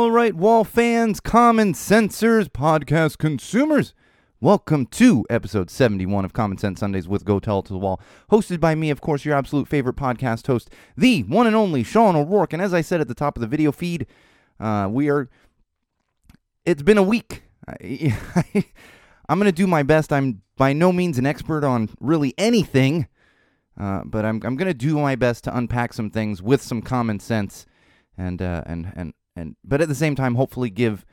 All right, wall fans, common sensors, podcast consumers. Welcome to episode 71 of Common Sense Sundays with Go Tell It to the Wall. Hosted by me, of course, your absolute favorite podcast host, the one and only Sean O'Rourke. And as I said at the top of the video feed, uh, we are. It's been a week. I, I'm going to do my best. I'm by no means an expert on really anything. Uh, but I'm I'm gonna do my best to unpack some things with some common sense, and uh, and and and but at the same time, hopefully give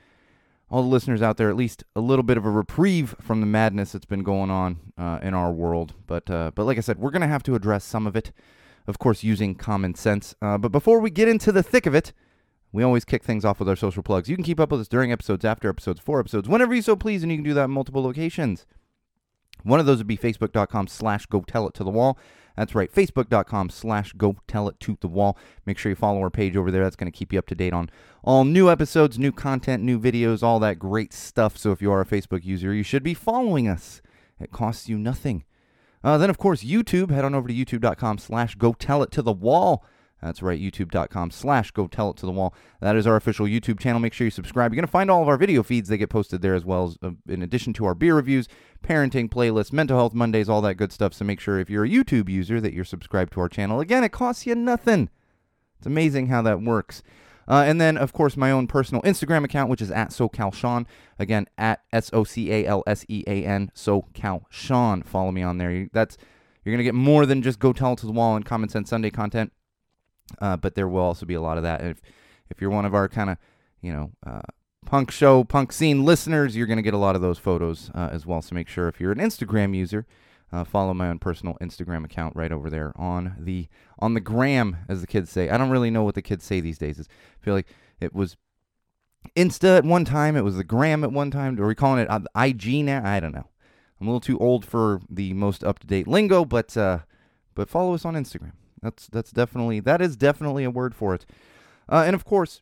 all the listeners out there at least a little bit of a reprieve from the madness that's been going on uh, in our world. But uh, but like I said, we're gonna have to address some of it, of course, using common sense. Uh, but before we get into the thick of it. We always kick things off with our social plugs. You can keep up with us during episodes, after episodes, for episodes, whenever you so please, and you can do that in multiple locations. One of those would be facebook.com slash go tell it to the wall. That's right, facebook.com slash go tell it to the wall. Make sure you follow our page over there. That's going to keep you up to date on all new episodes, new content, new videos, all that great stuff. So if you are a Facebook user, you should be following us. It costs you nothing. Uh, then, of course, YouTube. Head on over to youtube.com slash go tell it to the wall. That's right, youtube.com slash go tell it to the wall. That is our official YouTube channel. Make sure you subscribe. You're going to find all of our video feeds. They get posted there as well, as, uh, in addition to our beer reviews, parenting playlists, mental health Mondays, all that good stuff. So make sure if you're a YouTube user that you're subscribed to our channel. Again, it costs you nothing. It's amazing how that works. Uh, and then, of course, my own personal Instagram account, which is at SoCalSean. Again, at S O C A L S E A N, SoCalSean. Follow me on there. That's You're to get more than just Go Tell It to the Wall and Common Sense Sunday content uh, but there will also be a lot of that. And if if you're one of our kind of you know uh, punk show, punk scene listeners, you're going to get a lot of those photos uh, as well. So make sure if you're an Instagram user, uh, follow my own personal Instagram account right over there on the on the gram, as the kids say. I don't really know what the kids say these days. I feel like it was Insta at one time, it was the gram at one time. Are we calling it uh, IG now? I don't know. I'm a little too old for the most up to date lingo, but uh, but follow us on Instagram. That's that's definitely that is definitely a word for it. Uh, and of course,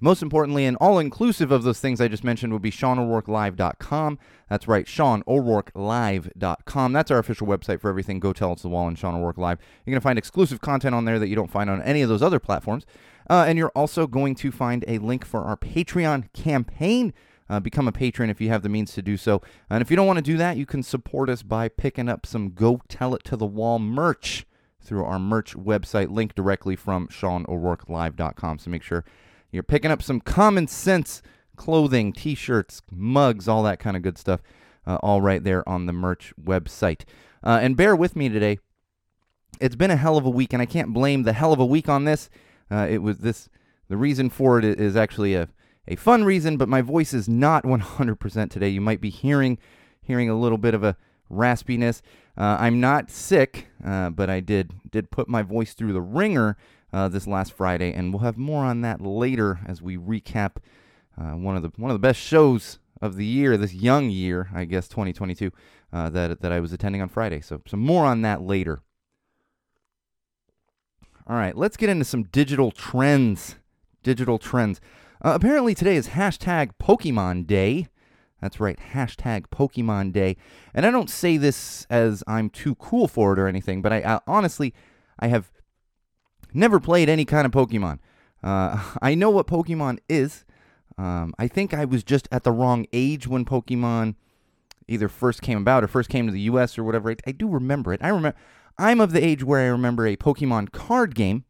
most importantly, and all inclusive of those things I just mentioned would be SeanO'RourkeLive.com. That's right, SeanO'RourkeLive.com. That's our official website for everything Go Tell It to the Wall and Sean O'Rourke Live. You're going to find exclusive content on there that you don't find on any of those other platforms. Uh, and you're also going to find a link for our Patreon campaign. Uh, become a patron if you have the means to do so. And if you don't want to do that, you can support us by picking up some Go Tell It to the Wall merch through our merch website, link directly from SeanO'RourkeLive.com. So make sure you're picking up some common sense clothing, t shirts, mugs, all that kind of good stuff, uh, all right there on the merch website. Uh, and bear with me today. It's been a hell of a week, and I can't blame the hell of a week on this. Uh, it was this, the reason for it is actually a, a fun reason, but my voice is not 100% today. You might be hearing hearing a little bit of a raspiness. Uh, I'm not sick, uh, but I did did put my voice through the ringer uh, this last Friday, and we'll have more on that later as we recap uh, one of the one of the best shows of the year, this young year, I guess 2022, uh, that that I was attending on Friday. So some more on that later. All right, let's get into some digital trends. Digital trends. Uh, apparently today is hashtag Pokemon Day. That's right, hashtag Pokemon Day. And I don't say this as I'm too cool for it or anything, but I, I honestly, I have never played any kind of Pokemon. Uh, I know what Pokemon is. Um, I think I was just at the wrong age when Pokemon either first came about or first came to the U.S. or whatever. I, I do remember it. I remember. I'm of the age where I remember a Pokemon card game.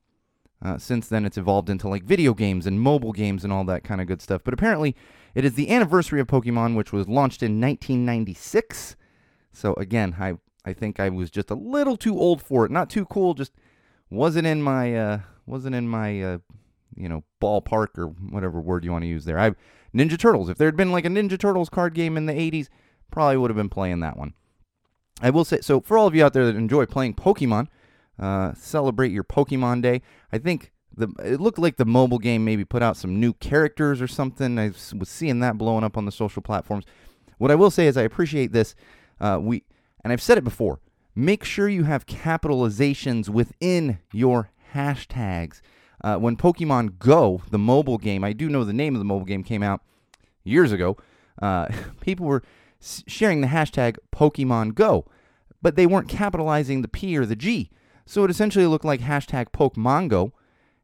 Uh, since then, it's evolved into like video games and mobile games and all that kind of good stuff. But apparently, it is the anniversary of Pokemon, which was launched in 1996. So again, I I think I was just a little too old for it. Not too cool, just wasn't in my uh, wasn't in my uh, you know ballpark or whatever word you want to use there. I Ninja Turtles. If there had been like a Ninja Turtles card game in the 80s, probably would have been playing that one. I will say so for all of you out there that enjoy playing Pokemon, uh, celebrate your Pokemon Day. I think the it looked like the mobile game maybe put out some new characters or something. I was seeing that blowing up on the social platforms. What I will say is I appreciate this. Uh, we and I've said it before. Make sure you have capitalizations within your hashtags. Uh, when Pokemon Go, the mobile game, I do know the name of the mobile game came out years ago. Uh, people were sharing the hashtag Pokemon Go, but they weren't capitalizing the P or the G. So it essentially looked like hashtag Pokemongo,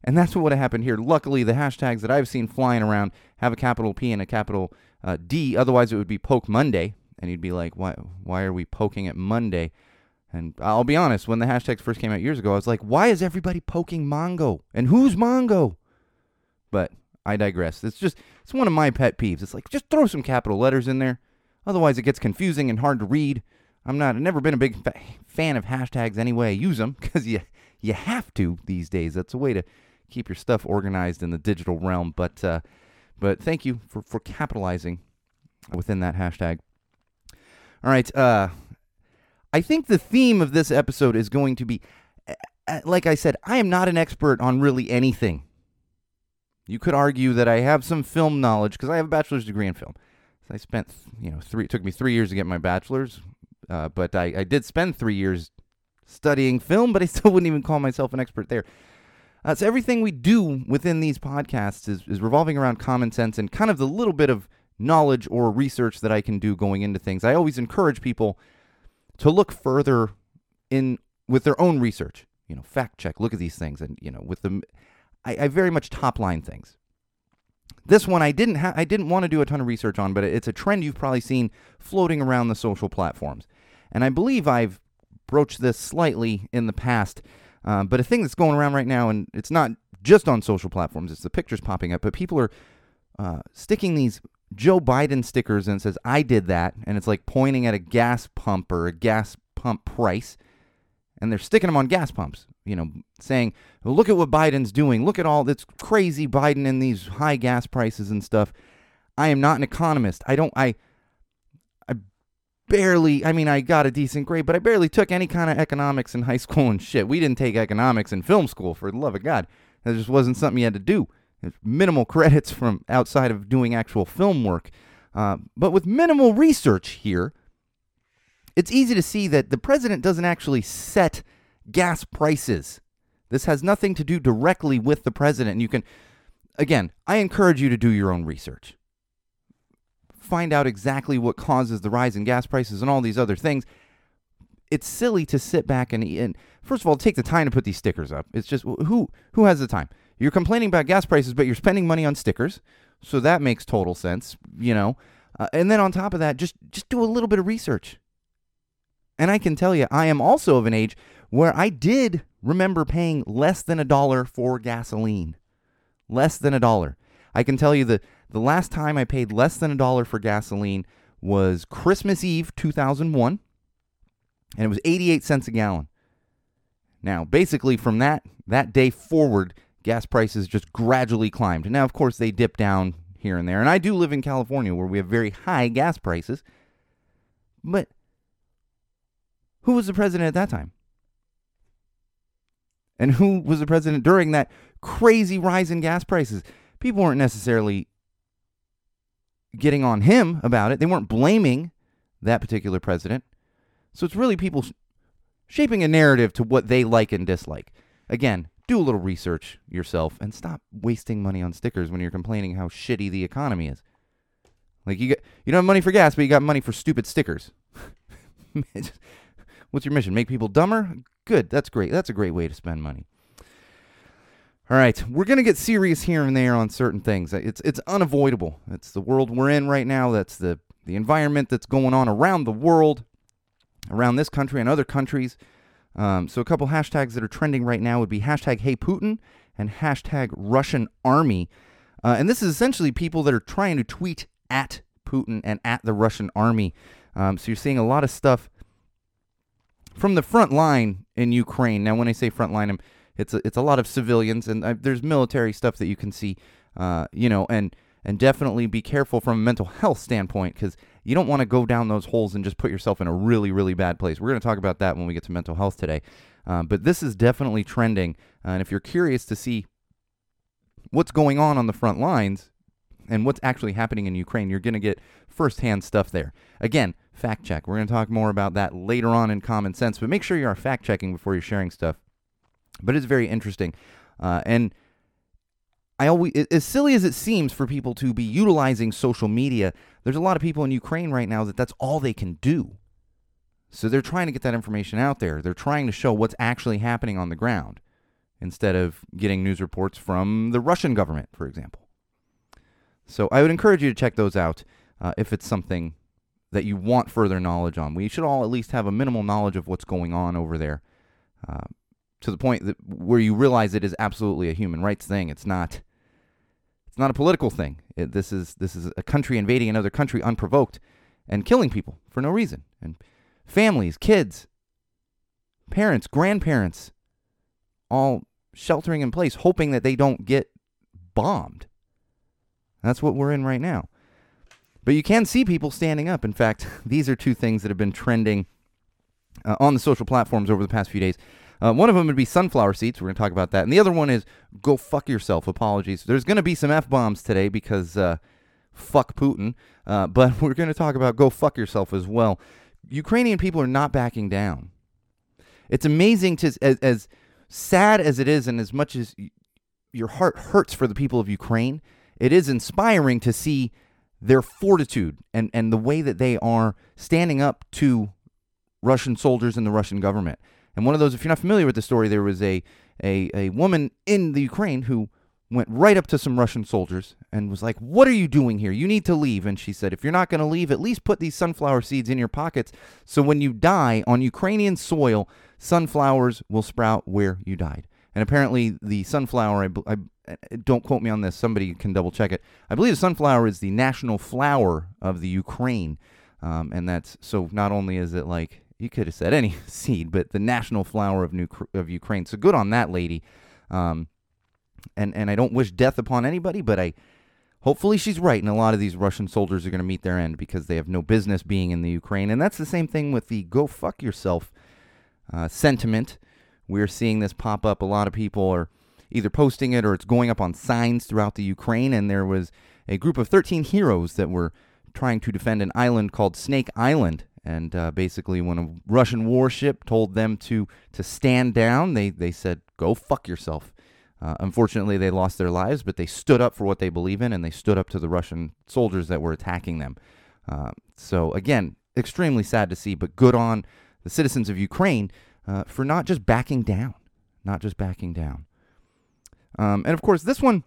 and that's what would have happened here. Luckily, the hashtags that I've seen flying around have a capital P and a capital uh, D. Otherwise, it would be Poke Monday, and you'd be like, why, why are we poking at Monday? And I'll be honest, when the hashtags first came out years ago, I was like, why is everybody poking Mongo? And who's Mongo? But I digress. It's just, it's one of my pet peeves. It's like, just throw some capital letters in there. Otherwise, it gets confusing and hard to read. I'm not, I've never been a big fa- fan of hashtags anyway. Use them because you, you have to these days. That's a way to keep your stuff organized in the digital realm. But, uh, but thank you for, for capitalizing within that hashtag. All right. Uh, I think the theme of this episode is going to be, like I said, I am not an expert on really anything. You could argue that I have some film knowledge because I have a bachelor's degree in film. I spent, you know, three. It took me three years to get my bachelor's, uh, but I, I did spend three years studying film, but I still wouldn't even call myself an expert there. Uh, so everything we do within these podcasts is, is revolving around common sense and kind of the little bit of knowledge or research that I can do going into things. I always encourage people to look further in with their own research. You know, fact check, look at these things, and you know, with them, I, I very much top line things. This one I didn't ha- I didn't want to do a ton of research on, but it's a trend you've probably seen floating around the social platforms, and I believe I've broached this slightly in the past. Uh, but a thing that's going around right now, and it's not just on social platforms; it's the pictures popping up. But people are uh, sticking these Joe Biden stickers and it says, I did that. And it's like pointing at a gas pump or a gas pump price. And they're sticking them on gas pumps, you know, saying, look at what Biden's doing. Look at all this crazy Biden and these high gas prices and stuff. I am not an economist. I don't, I barely, I mean, I got a decent grade, but I barely took any kind of economics in high school and shit. We didn't take economics in film school, for the love of God. That just wasn't something you had to do. Minimal credits from outside of doing actual film work. Uh, but with minimal research here, it's easy to see that the president doesn't actually set gas prices. This has nothing to do directly with the president. And you can, again, I encourage you to do your own research. Find out exactly what causes the rise in gas prices and all these other things. It's silly to sit back and, and first of all, take the time to put these stickers up. It's just who who has the time? You're complaining about gas prices, but you're spending money on stickers, so that makes total sense, you know. Uh, and then on top of that, just just do a little bit of research. And I can tell you, I am also of an age where I did remember paying less than a dollar for gasoline. Less than a dollar. I can tell you the the last time I paid less than a dollar for gasoline was Christmas Eve 2001, and it was 88 cents a gallon. Now, basically from that that day forward, gas prices just gradually climbed. Now, of course, they dip down here and there. And I do live in California where we have very high gas prices. But who was the president at that time? And who was the president during that crazy rise in gas prices? People weren't necessarily getting on him about it. They weren't blaming that particular president. So it's really people sh- shaping a narrative to what they like and dislike. Again, do a little research yourself and stop wasting money on stickers when you're complaining how shitty the economy is. Like you get you don't have money for gas, but you got money for stupid stickers. What's your mission? Make people dumber? Good. That's great. That's a great way to spend money. All right, we're gonna get serious here and there on certain things. It's it's unavoidable. It's the world we're in right now. That's the the environment that's going on around the world, around this country and other countries. Um, so a couple hashtags that are trending right now would be hashtag Hey Putin and hashtag Russian Army. Uh, and this is essentially people that are trying to tweet at Putin and at the Russian army. Um, so you're seeing a lot of stuff from the front line in Ukraine. Now, when I say front line, I'm, it's a, it's a lot of civilians, and uh, there's military stuff that you can see, uh, you know, and and definitely be careful from a mental health standpoint because you don't want to go down those holes and just put yourself in a really really bad place. We're going to talk about that when we get to mental health today. Um, but this is definitely trending, uh, and if you're curious to see what's going on on the front lines and what's actually happening in Ukraine, you're going to get firsthand stuff there. Again, fact check. We're going to talk more about that later on in Common Sense, but make sure you are fact checking before you're sharing stuff. But it's very interesting. Uh, and I always, as silly as it seems for people to be utilizing social media, there's a lot of people in Ukraine right now that that's all they can do. So they're trying to get that information out there. They're trying to show what's actually happening on the ground instead of getting news reports from the Russian government, for example. So I would encourage you to check those out uh, if it's something that you want further knowledge on. We should all at least have a minimal knowledge of what's going on over there, uh, to the point that where you realize it is absolutely a human rights thing. It's not. It's not a political thing. It, this is this is a country invading another country unprovoked and killing people for no reason, and families, kids, parents, grandparents, all sheltering in place, hoping that they don't get bombed. That's what we're in right now. But you can see people standing up. In fact, these are two things that have been trending uh, on the social platforms over the past few days. Uh, one of them would be sunflower seeds. We're going to talk about that. And the other one is go fuck yourself. Apologies. There's going to be some F bombs today because uh, fuck Putin. Uh, but we're going to talk about go fuck yourself as well. Ukrainian people are not backing down. It's amazing to, as, as sad as it is, and as much as your heart hurts for the people of Ukraine, it is inspiring to see their fortitude and, and the way that they are standing up to Russian soldiers and the Russian government. And one of those, if you're not familiar with the story, there was a, a, a woman in the Ukraine who went right up to some Russian soldiers and was like, What are you doing here? You need to leave. And she said, If you're not going to leave, at least put these sunflower seeds in your pockets so when you die on Ukrainian soil, sunflowers will sprout where you died. And apparently, the sunflower, I, I, I- don't quote me on this, somebody can double check it. I believe the sunflower is the national flower of the Ukraine. Um, and that's so not only is it like, you could have said any seed, but the national flower of, New, of Ukraine. So good on that lady. Um, and and I don't wish death upon anybody, but I hopefully she's right, and a lot of these Russian soldiers are going to meet their end because they have no business being in the Ukraine, and that's the same thing with the "go fuck yourself" uh, sentiment. We're seeing this pop up. A lot of people are either posting it or it's going up on signs throughout the Ukraine, and there was a group of 13 heroes that were trying to defend an island called Snake Island. And uh, basically, when a Russian warship told them to to stand down, they they said, "Go fuck yourself." Uh, unfortunately, they lost their lives, but they stood up for what they believe in, and they stood up to the Russian soldiers that were attacking them. Uh, so again, extremely sad to see, but good on the citizens of Ukraine uh, for not just backing down, not just backing down. Um, and of course, this one,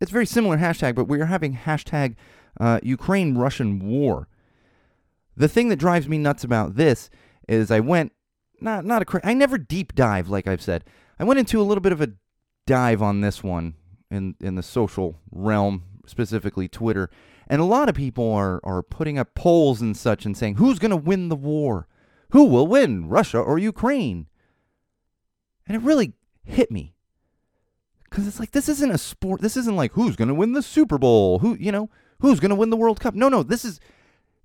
it's very similar hashtag, but we are having hashtag uh, Ukraine Russian War. The thing that drives me nuts about this is I went not not a cra- I never deep dive like I've said. I went into a little bit of a dive on this one in in the social realm, specifically Twitter, and a lot of people are are putting up polls and such and saying who's going to win the war, who will win, Russia or Ukraine, and it really hit me because it's like this isn't a sport. This isn't like who's going to win the Super Bowl, who you know who's going to win the World Cup. No, no, this is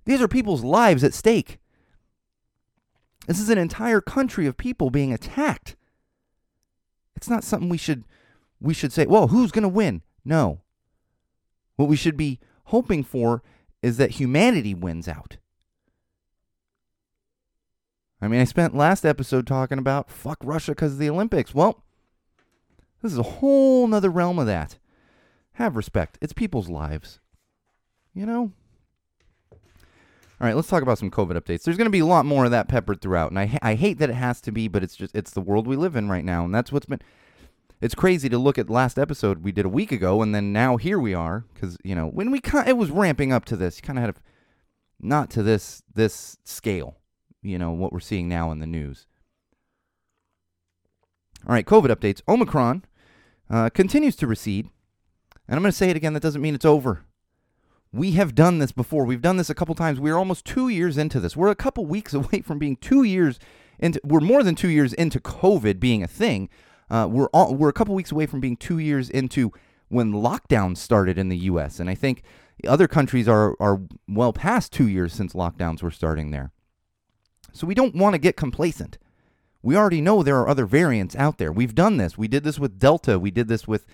these are people's lives at stake. This is an entire country of people being attacked. It's not something we should we should say, "Well, who's going to win?" No. What we should be hoping for is that humanity wins out. I mean, I spent last episode talking about fuck Russia because of the Olympics. Well, this is a whole nother realm of that. Have respect. It's people's lives. You know? All right, let's talk about some COVID updates. There's going to be a lot more of that peppered throughout, and I I hate that it has to be, but it's just it's the world we live in right now, and that's what's been. It's crazy to look at last episode we did a week ago, and then now here we are, because you know when we kind it was ramping up to this, kind of had a, not to this this scale, you know what we're seeing now in the news. All right, COVID updates. Omicron uh, continues to recede, and I'm going to say it again. That doesn't mean it's over. We have done this before. We've done this a couple times. We're almost two years into this. We're a couple weeks away from being two years into. We're more than two years into COVID being a thing. Uh, we're all, we're a couple weeks away from being two years into when lockdowns started in the U.S. And I think other countries are are well past two years since lockdowns were starting there. So we don't want to get complacent. We already know there are other variants out there. We've done this. We did this with Delta. We did this with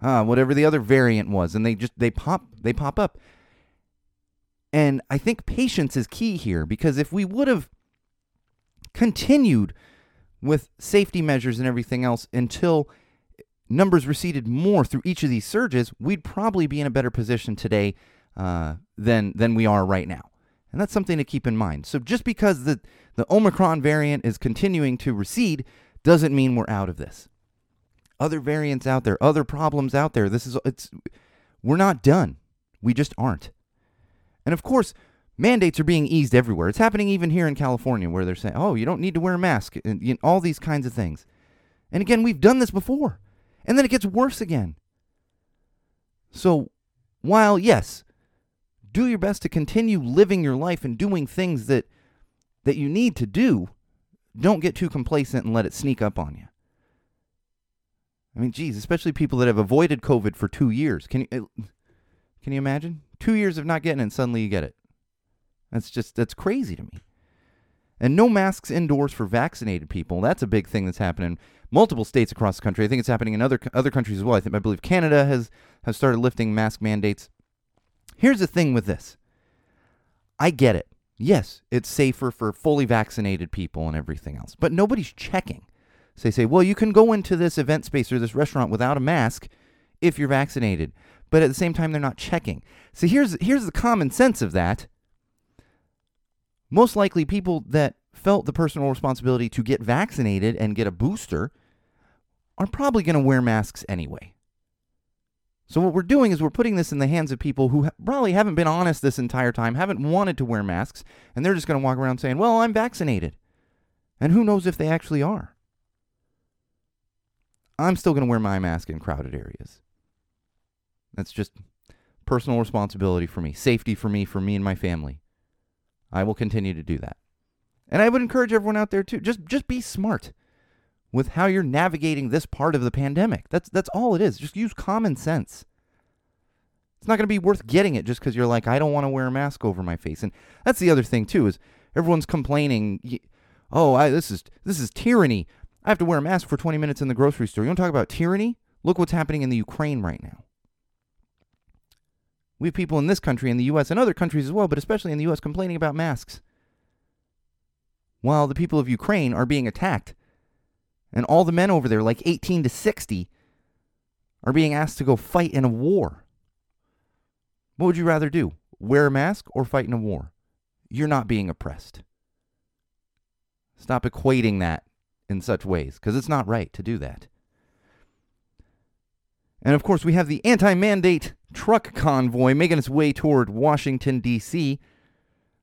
uh, whatever the other variant was, and they just they pop they pop up. And I think patience is key here because if we would have continued with safety measures and everything else until numbers receded more through each of these surges, we'd probably be in a better position today uh, than than we are right now. And that's something to keep in mind. So just because the, the Omicron variant is continuing to recede doesn't mean we're out of this. Other variants out there, other problems out there. This is it's we're not done. We just aren't. And of course, mandates are being eased everywhere. It's happening even here in California where they're saying, "Oh, you don't need to wear a mask," and you know, all these kinds of things. And again, we've done this before. And then it gets worse again. So, while yes, do your best to continue living your life and doing things that that you need to do, don't get too complacent and let it sneak up on you. I mean, geez, especially people that have avoided COVID for two years. Can you uh, can you imagine? Two years of not getting it, and suddenly you get it. That's just that's crazy to me. And no masks indoors for vaccinated people. That's a big thing that's happening in multiple states across the country. I think it's happening in other other countries as well. I think I believe Canada has has started lifting mask mandates. Here's the thing with this. I get it. Yes, it's safer for fully vaccinated people and everything else, but nobody's checking. So they say, well, you can go into this event space or this restaurant without a mask if you're vaccinated, but at the same time, they're not checking. So here's here's the common sense of that. Most likely, people that felt the personal responsibility to get vaccinated and get a booster are probably going to wear masks anyway. So what we're doing is we're putting this in the hands of people who probably haven't been honest this entire time, haven't wanted to wear masks, and they're just going to walk around saying, "Well, I'm vaccinated." And who knows if they actually are. I'm still going to wear my mask in crowded areas. That's just personal responsibility for me, safety for me, for me and my family. I will continue to do that. And I would encourage everyone out there too, just just be smart with how you're navigating this part of the pandemic. That's that's all it is. Just use common sense. It's not going to be worth getting it just because you're like, I don't want to wear a mask over my face. And that's the other thing too is everyone's complaining. Oh, I, this is this is tyranny. I have to wear a mask for 20 minutes in the grocery store. You to talk about tyranny? Look what's happening in the Ukraine right now. We have people in this country, in the U.S., and other countries as well, but especially in the U.S., complaining about masks while the people of Ukraine are being attacked. And all the men over there, like 18 to 60, are being asked to go fight in a war. What would you rather do? Wear a mask or fight in a war? You're not being oppressed. Stop equating that in such ways because it's not right to do that. And of course, we have the anti mandate truck convoy making its way toward Washington, D.C.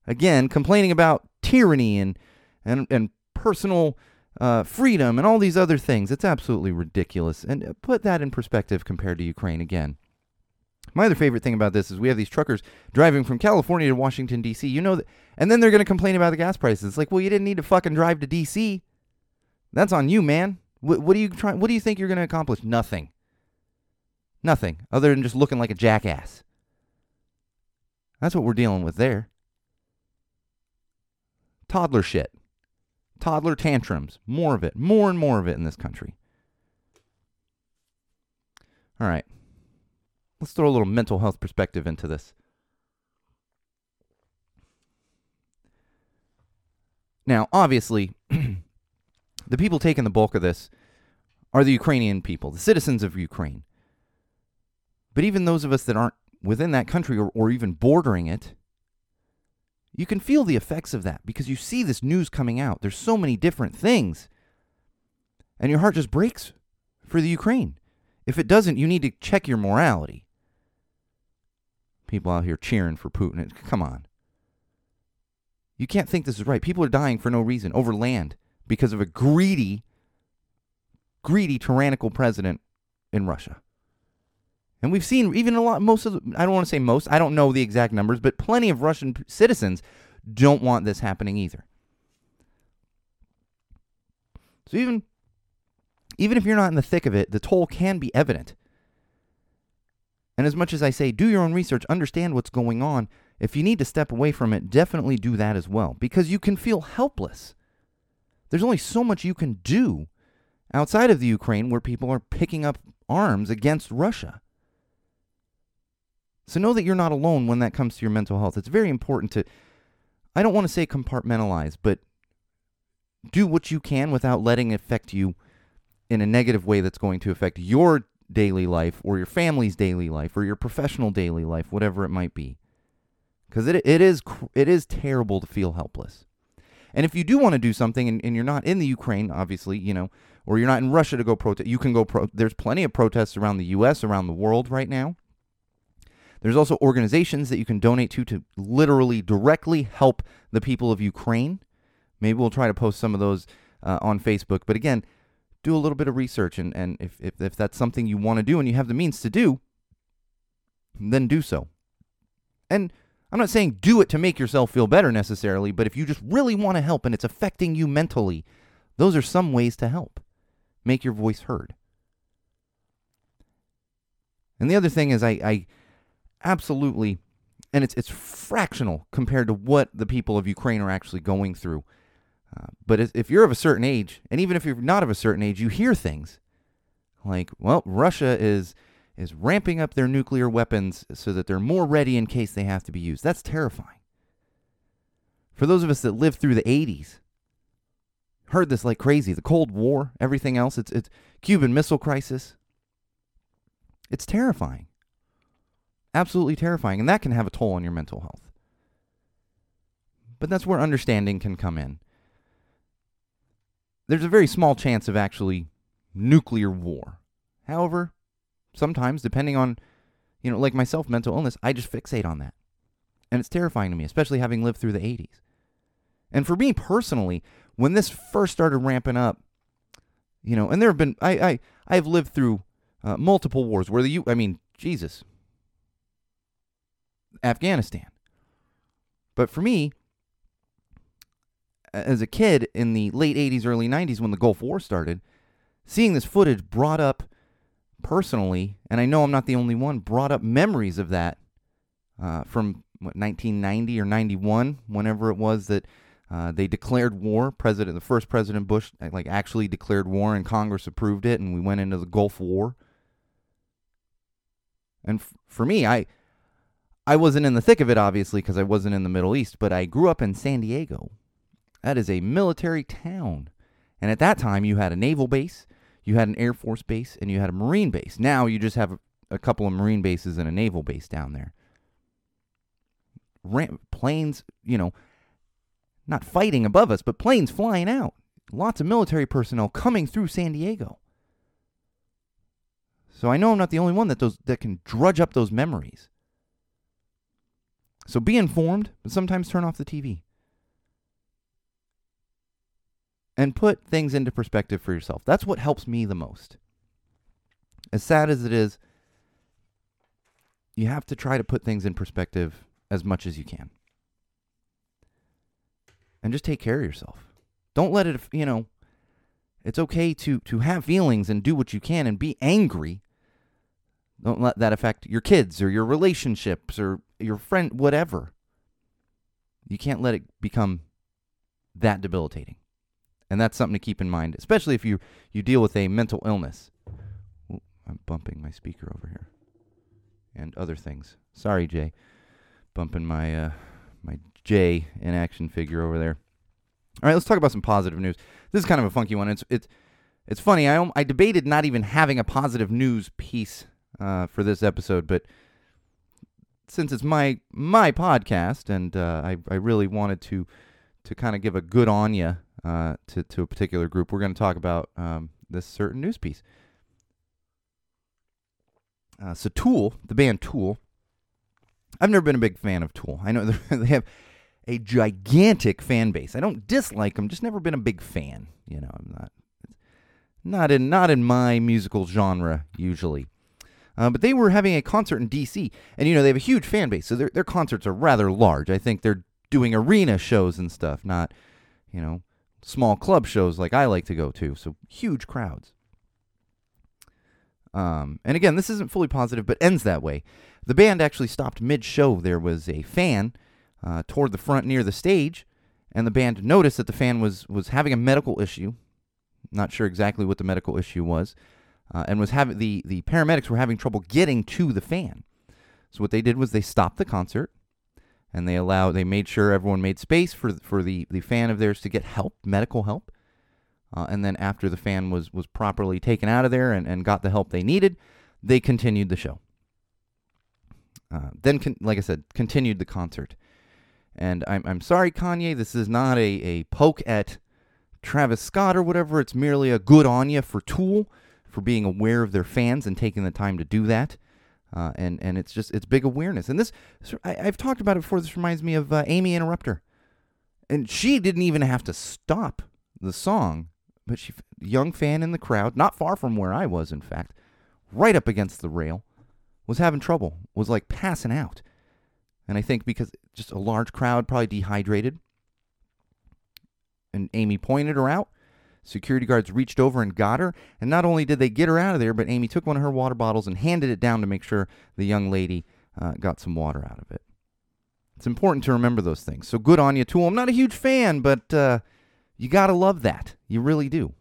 Again, complaining about tyranny and and, and personal uh, freedom and all these other things. It's absolutely ridiculous. And uh, put that in perspective compared to Ukraine again. My other favorite thing about this is we have these truckers driving from California to Washington D.C. You know that, and then they're going to complain about the gas prices. It's like, well, you didn't need to fucking drive to D.C. That's on you, man. What, what are you trying? What do you think you're going to accomplish? Nothing. Nothing other than just looking like a jackass. That's what we're dealing with there. Toddler shit toddler tantrums. More of it. More and more of it in this country. All right. Let's throw a little mental health perspective into this. Now, obviously, the people taking the bulk of this are the Ukrainian people, the citizens of Ukraine. But even those of us that aren't within that country or, or even bordering it, you can feel the effects of that because you see this news coming out. There's so many different things. And your heart just breaks for the Ukraine. If it doesn't, you need to check your morality. People out here cheering for Putin. Come on. You can't think this is right. People are dying for no reason over land because of a greedy, greedy, tyrannical president in Russia. And we've seen even a lot, most of the, I don't want to say most, I don't know the exact numbers, but plenty of Russian citizens don't want this happening either. So even, even if you're not in the thick of it, the toll can be evident. And as much as I say, do your own research, understand what's going on, if you need to step away from it, definitely do that as well, because you can feel helpless. There's only so much you can do outside of the Ukraine where people are picking up arms against Russia. So know that you're not alone when that comes to your mental health. It's very important to, I don't want to say compartmentalize, but do what you can without letting it affect you in a negative way that's going to affect your daily life or your family's daily life or your professional daily life, whatever it might be. Because it, it, is, it is terrible to feel helpless. And if you do want to do something and, and you're not in the Ukraine, obviously, you know, or you're not in Russia to go protest, you can go. Pro- there's plenty of protests around the U.S., around the world right now. There's also organizations that you can donate to to literally directly help the people of Ukraine. Maybe we'll try to post some of those uh, on Facebook. But again, do a little bit of research, and, and if, if, if that's something you want to do and you have the means to do, then do so. And I'm not saying do it to make yourself feel better necessarily, but if you just really want to help and it's affecting you mentally, those are some ways to help. Make your voice heard. And the other thing is, I, I absolutely, and it's it's fractional compared to what the people of Ukraine are actually going through. Uh, but if- you're of a certain age, and even if you're not of a certain age, you hear things like, "Well, Russia is is ramping up their nuclear weapons so that they're more ready in case they have to be used." That's terrifying. For those of us that lived through the 80s, heard this like crazy, the Cold War, everything else, it's it's Cuban Missile Crisis. It's terrifying. Absolutely terrifying, and that can have a toll on your mental health. But that's where understanding can come in. There's a very small chance of actually nuclear war. However, sometimes, depending on, you know, like myself, mental illness, I just fixate on that. And it's terrifying to me, especially having lived through the 80s. And for me personally, when this first started ramping up, you know, and there have been, I, I, I have lived through uh, multiple wars where the, U, I mean, Jesus, Afghanistan. But for me, as a kid in the late 80s, early 90s, when the Gulf War started, seeing this footage brought up personally, and I know I'm not the only one, brought up memories of that uh, from what, 1990 or 91, whenever it was that uh, they declared war. President, the first President Bush, uh, like actually declared war, and Congress approved it, and we went into the Gulf War. And f- for me, I I wasn't in the thick of it, obviously, because I wasn't in the Middle East, but I grew up in San Diego. That is a military town. And at that time, you had a naval base, you had an Air Force base, and you had a Marine base. Now you just have a, couple of Marine bases and a naval base down there. Ram- planes, you know, not fighting above us, but planes flying out. Lots of military personnel coming through San Diego. So I know I'm not the only one that those that can drudge up those memories. So be informed, but sometimes turn off the TV. And put things into perspective for yourself. That's what helps me the most. As sad as it is, you have to try to put things in perspective as much as you can. And just take care of yourself. Don't let it, you know, it's okay to to have feelings and do what you can and be angry. Don't let that affect your kids or your relationships or your friend whatever. You can't let it become that debilitating. And that's something to keep in mind, especially if you you deal with a mental illness. Ooh, I'm bumping my speaker over here. And other things. Sorry, Jay. Bumping my uh my J in action figure over there. All right, let's talk about some positive news. This is kind of a funky one. It's it's it's funny. I I debated not even having a positive news piece uh, for this episode, but since it's my my podcast, and uh, I I really wanted to to kind of give a good on you uh, to to a particular group, we're going to talk about um, this certain news piece. Uh, so Tool, the band Tool. I've never been a big fan of Tool. I know they have a gigantic fan base. I don't dislike them, just never been a big fan. You know, I'm not not in not in my musical genre usually. Uh, but they were having a concert in D.C. and you know they have a huge fan base, so their their concerts are rather large. I think they're doing arena shows and stuff, not you know small club shows like I like to go to. So huge crowds. Um, and again, this isn't fully positive, but ends that way. The band actually stopped mid-show. There was a fan uh, toward the front near the stage, and the band noticed that the fan was was having a medical issue. Not sure exactly what the medical issue was, uh, and was having the the paramedics were having trouble getting to the fan. So what they did was they stopped the concert, and they allowed they made sure everyone made space for for the the fan of theirs to get help, medical help. Uh, and then after the fan was was properly taken out of there and, and got the help they needed, they continued the show. Uh, then, con- like I said, continued the concert. And I'm I'm sorry, Kanye. This is not a, a poke at Travis Scott or whatever. It's merely a good on you for Tool for being aware of their fans and taking the time to do that. Uh, and and it's just it's big awareness. And this I, I've talked about it before. This reminds me of uh, Aimee Interrupter, and she didn't even have to stop the song, but she young fan in the crowd, not far from where I was, in fact, right up against the rail, was having trouble, was like passing out. And I think because just a large crowd, probably dehydrated. And Aimee pointed her out. Security guards reached over and got her. And not only did they get her out of there, but Aimee took one of her water bottles and handed it down to make sure the young lady uh, got some water out of it. It's important to remember those things. So good on you, Tool. I'm not a huge fan, but uh, you got to love that. You really do.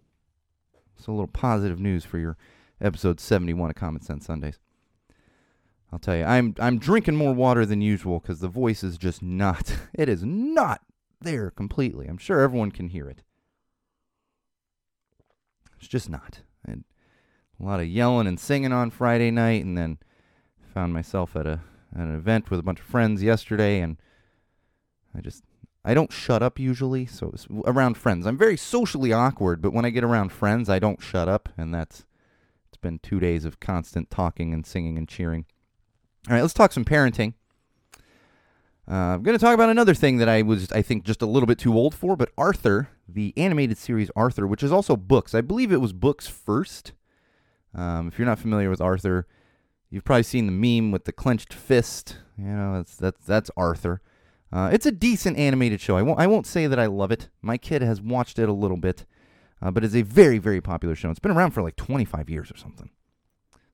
So a little positive news for your episode 71 of Common Sense Sundays. I'll tell you, I'm I'm drinking more water than usual because the voice is just not. It is not there completely. I'm sure everyone can hear it. It's just not. And a lot of yelling and singing on Friday night, and then found myself at a at an event with a bunch of friends yesterday, and I just I don't shut up usually. So around friends, I'm very socially awkward, but when I get around friends, I don't shut up, and that's it's been two days of constant talking and singing and cheering. All right, let's talk some parenting. Uh, I'm going to talk about another thing that I was, I think, just a little bit too old for, but Arthur, the animated series Arthur, which is also books. I believe it was books first. Um, if you're not familiar with Arthur, you've probably seen the meme with the clenched fist. You know, that's that's that's Arthur. Uh, it's a decent animated show. I won't I won't say that I love it. My kid has watched it a little bit, uh, but it's a very very popular show. It's been around for like 25 years or something.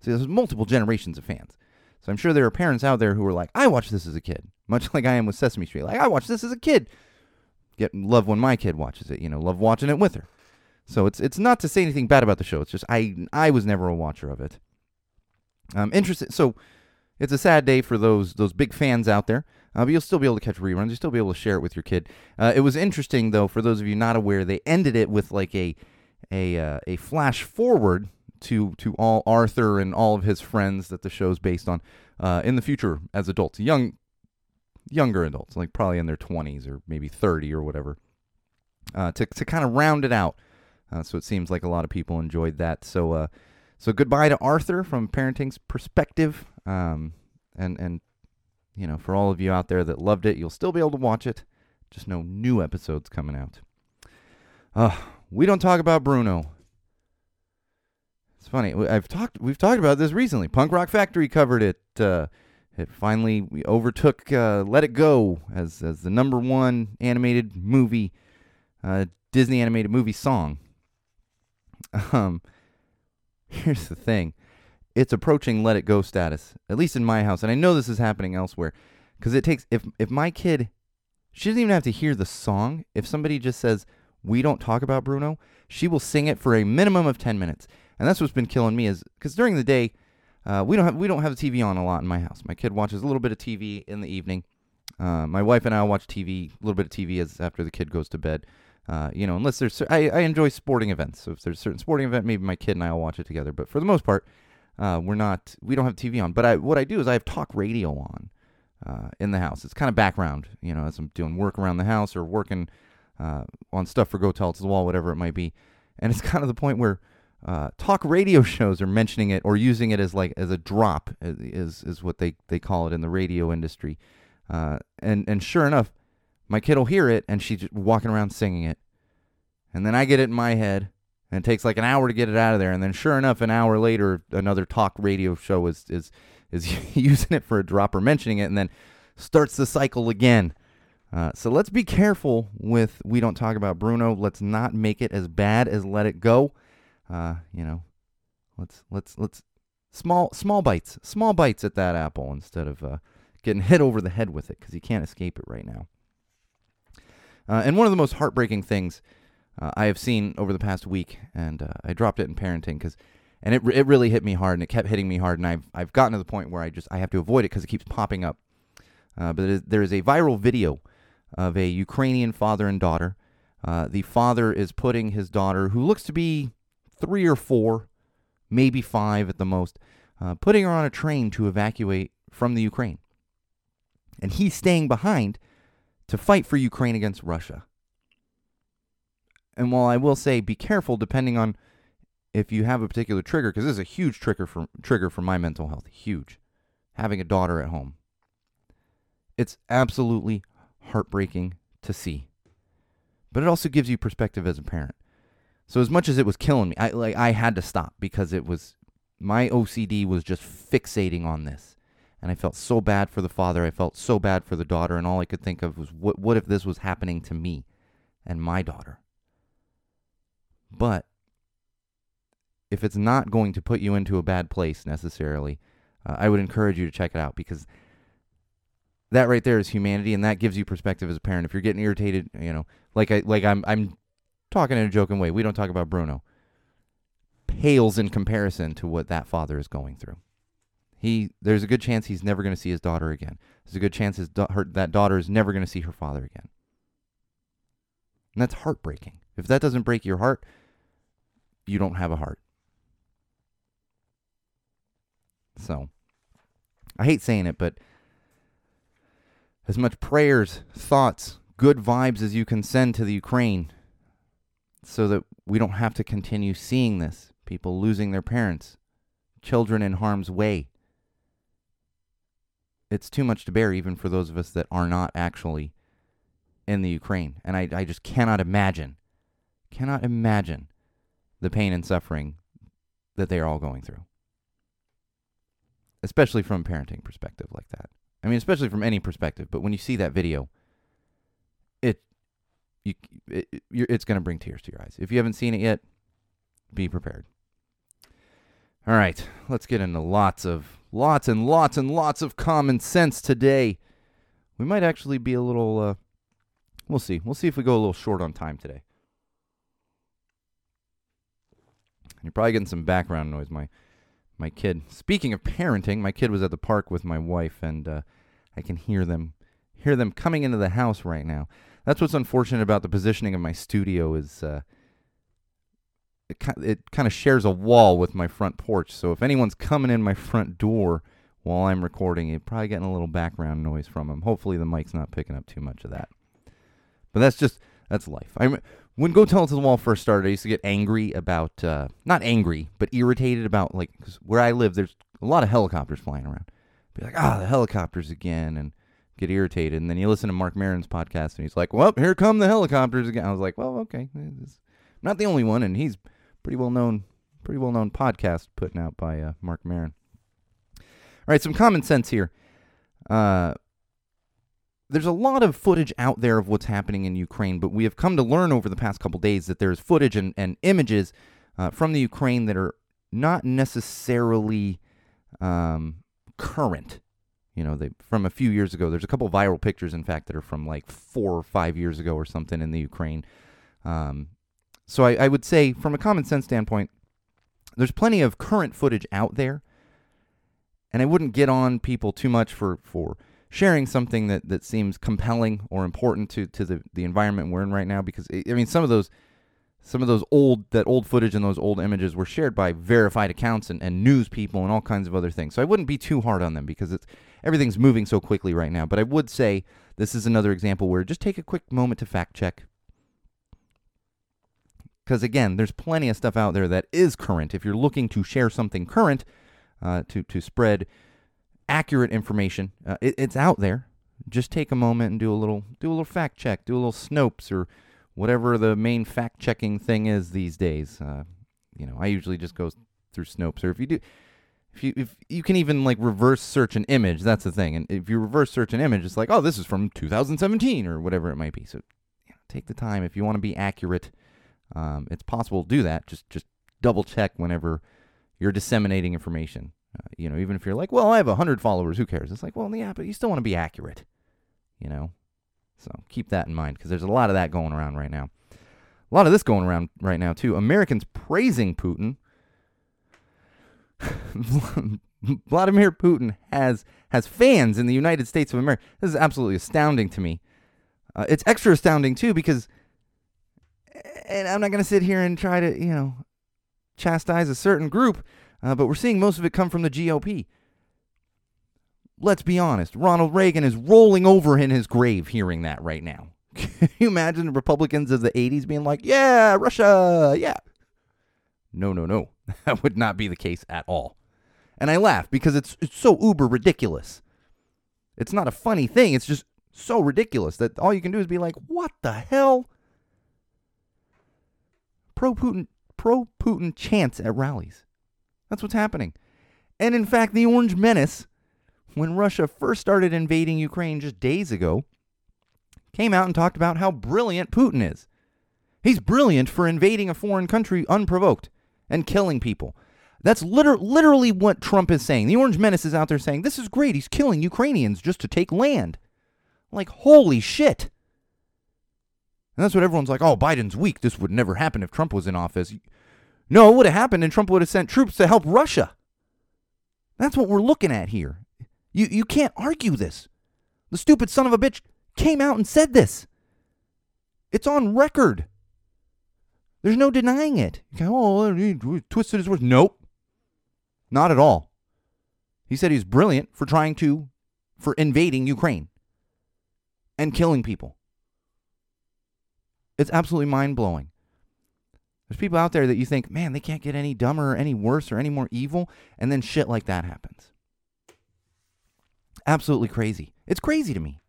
So there's multiple generations of fans. So I'm sure there are parents out there who are like, I watched this as a kid, much like I am with Sesame Street. Like I watched this as a kid. Get love when my kid watches it. You know, love watching it with her. So it's it's not to say anything bad about the show. It's just I I was never a watcher of it. Um, interested. So it's a sad day for those those big fans out there. Uh, but you'll still be able to catch reruns. You'll still be able to share it with your kid. Uh, it was interesting though for those of you not aware. They ended it with like a a uh, a flash forward to to all Arthur and all of his friends that the show's based on uh, in the future as adults, young younger adults, like probably in their 20s or maybe 30 or whatever, uh, to to kind of round it out. Uh, so it seems like a lot of people enjoyed that. So uh, so goodbye to Arthur from parenting's perspective, um, and and you know for all of you out there that loved it, you'll still be able to watch it. Just no new episodes coming out. We don't talk about Bruno. It's funny. I've talked. We've talked about this recently. Punk Rock Factory covered it. Uh, it finally we overtook uh, Let It Go as as the number one animated movie, uh, Disney animated movie song. Um, here's the thing, it's approaching Let It Go status, at least in my house, and I know this is happening elsewhere, because it takes if if my kid, she doesn't even have to hear the song. If somebody just says we don't talk about Bruno, she will sing it for a minimum of ten minutes, and that's what's been killing me is because during the day. Uh, we don't have we don't have the TV on a lot in my house. My kid watches a little bit of TV in the evening. Uh, my wife and I watch TV, a little bit of TV as after the kid goes to bed. Uh, you know, unless there's I, I enjoy sporting events. So if there's a certain sporting event, maybe my kid and I will watch it together. But for the most part, uh, we're not we don't have TV on. But I what I do is I have talk radio on uh, in the house. It's kind of background, you know, as I'm doing work around the house or working uh, on stuff for Go Tell to the Wall, whatever it might be. And it's kind of the point where uh, talk radio shows are mentioning it or using it as like as a drop is is what they, they call it in the radio industry. Uh, and and sure enough, my kid will hear it and she's just walking around singing it, and then I get it in my head, and it takes like an hour to get it out of there. And then sure enough, an hour later, another talk radio show is is is using it for a drop or mentioning it, and then starts the cycle again. Uh, so let's be careful with we don't talk about Bruno. Let's not make it as bad as Let It Go. Uh, you know, let's let's let's small small bites, small bites at that apple instead of uh, getting hit over the head with it because you can't escape it right now. Uh, and one of the most heartbreaking things uh, I have seen over the past week, and uh, I dropped it in parenting because, and it it really hit me hard, and it kept hitting me hard, and I've I've gotten to the point where I just I have to avoid it because it keeps popping up. Uh, but there is a viral video of a Ukrainian father and daughter Uh, the father is putting his daughter, who looks to be three or four, maybe five at the most, uh, putting her on a train to evacuate from the Ukraine. And he's staying behind to fight for Ukraine against Russia. And while I will say be careful depending on if you have a particular trigger, because this is a huge trigger for trigger for my mental health, huge. Having a daughter at home. It's absolutely heartbreaking to see. But it also gives you perspective as a parent. So as much as it was killing me, I like I had to stop because it was my OCD was just fixating on this. And I felt so bad for the father, I felt so bad for the daughter, and all I could think of was what what if this was happening to me and my daughter? But if it's not going to put you into a bad place necessarily, uh, I would encourage you to check it out because that right there is humanity, and that gives you perspective as a parent. If you're getting irritated, you know, like I like I'm I'm talking in a joking way. We don't talk about Bruno. Pales in comparison to what that father is going through. He there's a good chance he's never going to see his daughter again. There's a good chance his da- her, that daughter is never going to see her father again. And that's heartbreaking. If that doesn't break your heart, you don't have a heart. So, I hate saying it, but as much prayers, thoughts, good vibes as you can send to the Ukraine so that we don't have to continue seeing this people losing their parents, children in harm's way. It's too much to bear, even for those of us that are not actually in the Ukraine. And I, I just cannot imagine, cannot imagine the pain and suffering that they are all going through. Especially from a parenting perspective like that. I mean, especially from any perspective, but when you see that video, it you it, it's going to bring tears to your eyes. If you haven't seen it yet, be prepared. All right, let's get into lots of lots and lots and lots of common sense today. We might actually be a little uh we'll see. We'll see if we go a little short on time today. You're probably getting some background noise. My my kid. Speaking of parenting, my kid was at the park with my wife, and uh, I can hear them hear them coming into the house right now. That's what's unfortunate about the positioning of my studio is uh, it it kind of shares a wall with my front porch. So if anyone's coming in my front door while I'm recording, you're probably getting a little background noise from them. Hopefully the mic's not picking up too much of that. But that's just that's life. I when Go Tell It to the Wall first started, I used to get angry about uh, not angry, but irritated about like 'cause where I live. There's a lot of helicopters flying around. Be like, ah, the helicopters again, and get irritated. And then you listen to Marc Maron's podcast, and he's like, well, here come the helicopters again. I was like, well, okay, it's not the only one, and he's pretty well known, pretty well known podcast putting out by uh, Mark Maron. All right, some common sense here. Uh, there's a lot of footage out there of what's happening in Ukraine, but we have come to learn over the past couple days that there's footage and, and images uh, from the Ukraine that are not necessarily um, current. You know, they from a few years ago. There's a couple viral pictures, in fact, that are from like four or five years ago or something in the Ukraine. Um, so I, I would say, from a common sense standpoint, there's plenty of current footage out there, and I wouldn't get on people too much for for sharing something that, that seems compelling or important to, to the, the environment we're in right now because I I mean some of those some of those old that old footage and those old images were shared by verified accounts and, and news people and all kinds of other things. So I wouldn't be too hard on them because it's everything's moving so quickly right now. But I would say this is another example where just take a quick moment to fact check. Because again, there's plenty of stuff out there that is current. If you're looking to share something current, uh, to to spread accurate information. Uh, it, it's out there. Just take a moment and do a little do a little fact check, do a little Snopes or whatever the main fact checking thing is these days. Uh, you know, I usually just go through Snopes, or if you do, if you if you can even like reverse search an image, that's the thing. And if you reverse search an image, it's like, oh, this is from 2017 or whatever it might be. So you know, take the time if you want to be accurate. Um, it's possible to do that. Just just double check whenever you're disseminating information. Uh, you know, even if you're like, well, I have 100 followers, who cares? It's like, well, yeah, but you still want to be accurate, you know? So keep that in mind because there's a lot of that going around right now. A lot of this going around right now, too. Americans praising Putin. Vladimir Putin has has fans in the United States of America. This is absolutely astounding to me. Uh, it's extra astounding too because and I'm not going to sit here and try to, you know, chastise a certain group, uh, but we're seeing most of it come from the GOP. Let's be honest. Ronald Reagan is rolling over in his grave hearing that right now. Can you imagine the Republicans of the 80s being like, yeah, Russia, yeah. No, no, no. That would not be the case at all. And I laugh because it's, it's so uber ridiculous. It's not a funny thing. It's just so ridiculous that all you can do is be like, what the hell? Pro Putin pro Putin chants at rallies. That's what's happening. And in fact, the Orange Menace, when Russia first started invading Ukraine just days ago, came out and talked about how brilliant Putin is. He's brilliant for invading a foreign country unprovoked and killing people. That's liter- literally what Trump is saying. The Orange Menace is out there saying, this is great. He's killing Ukrainians just to take land. Like, holy shit. And that's what everyone's like, oh, Biden's weak. This would never happen if Trump was in office. No, it would have happened, and Trump would have sent troops to help Russia. That's what we're looking at here. You, you can't argue this. The stupid son of a bitch came out and said this. It's on record. There's no denying it. Go, oh, he twisted his words. Nope. Not at all. He said he's brilliant for trying to, for invading Ukraine and killing people. It's absolutely mind blowing. There's people out there that you think, man, they can't get any dumber or any worse or any more evil, and then shit like that happens. Absolutely crazy. It's crazy to me.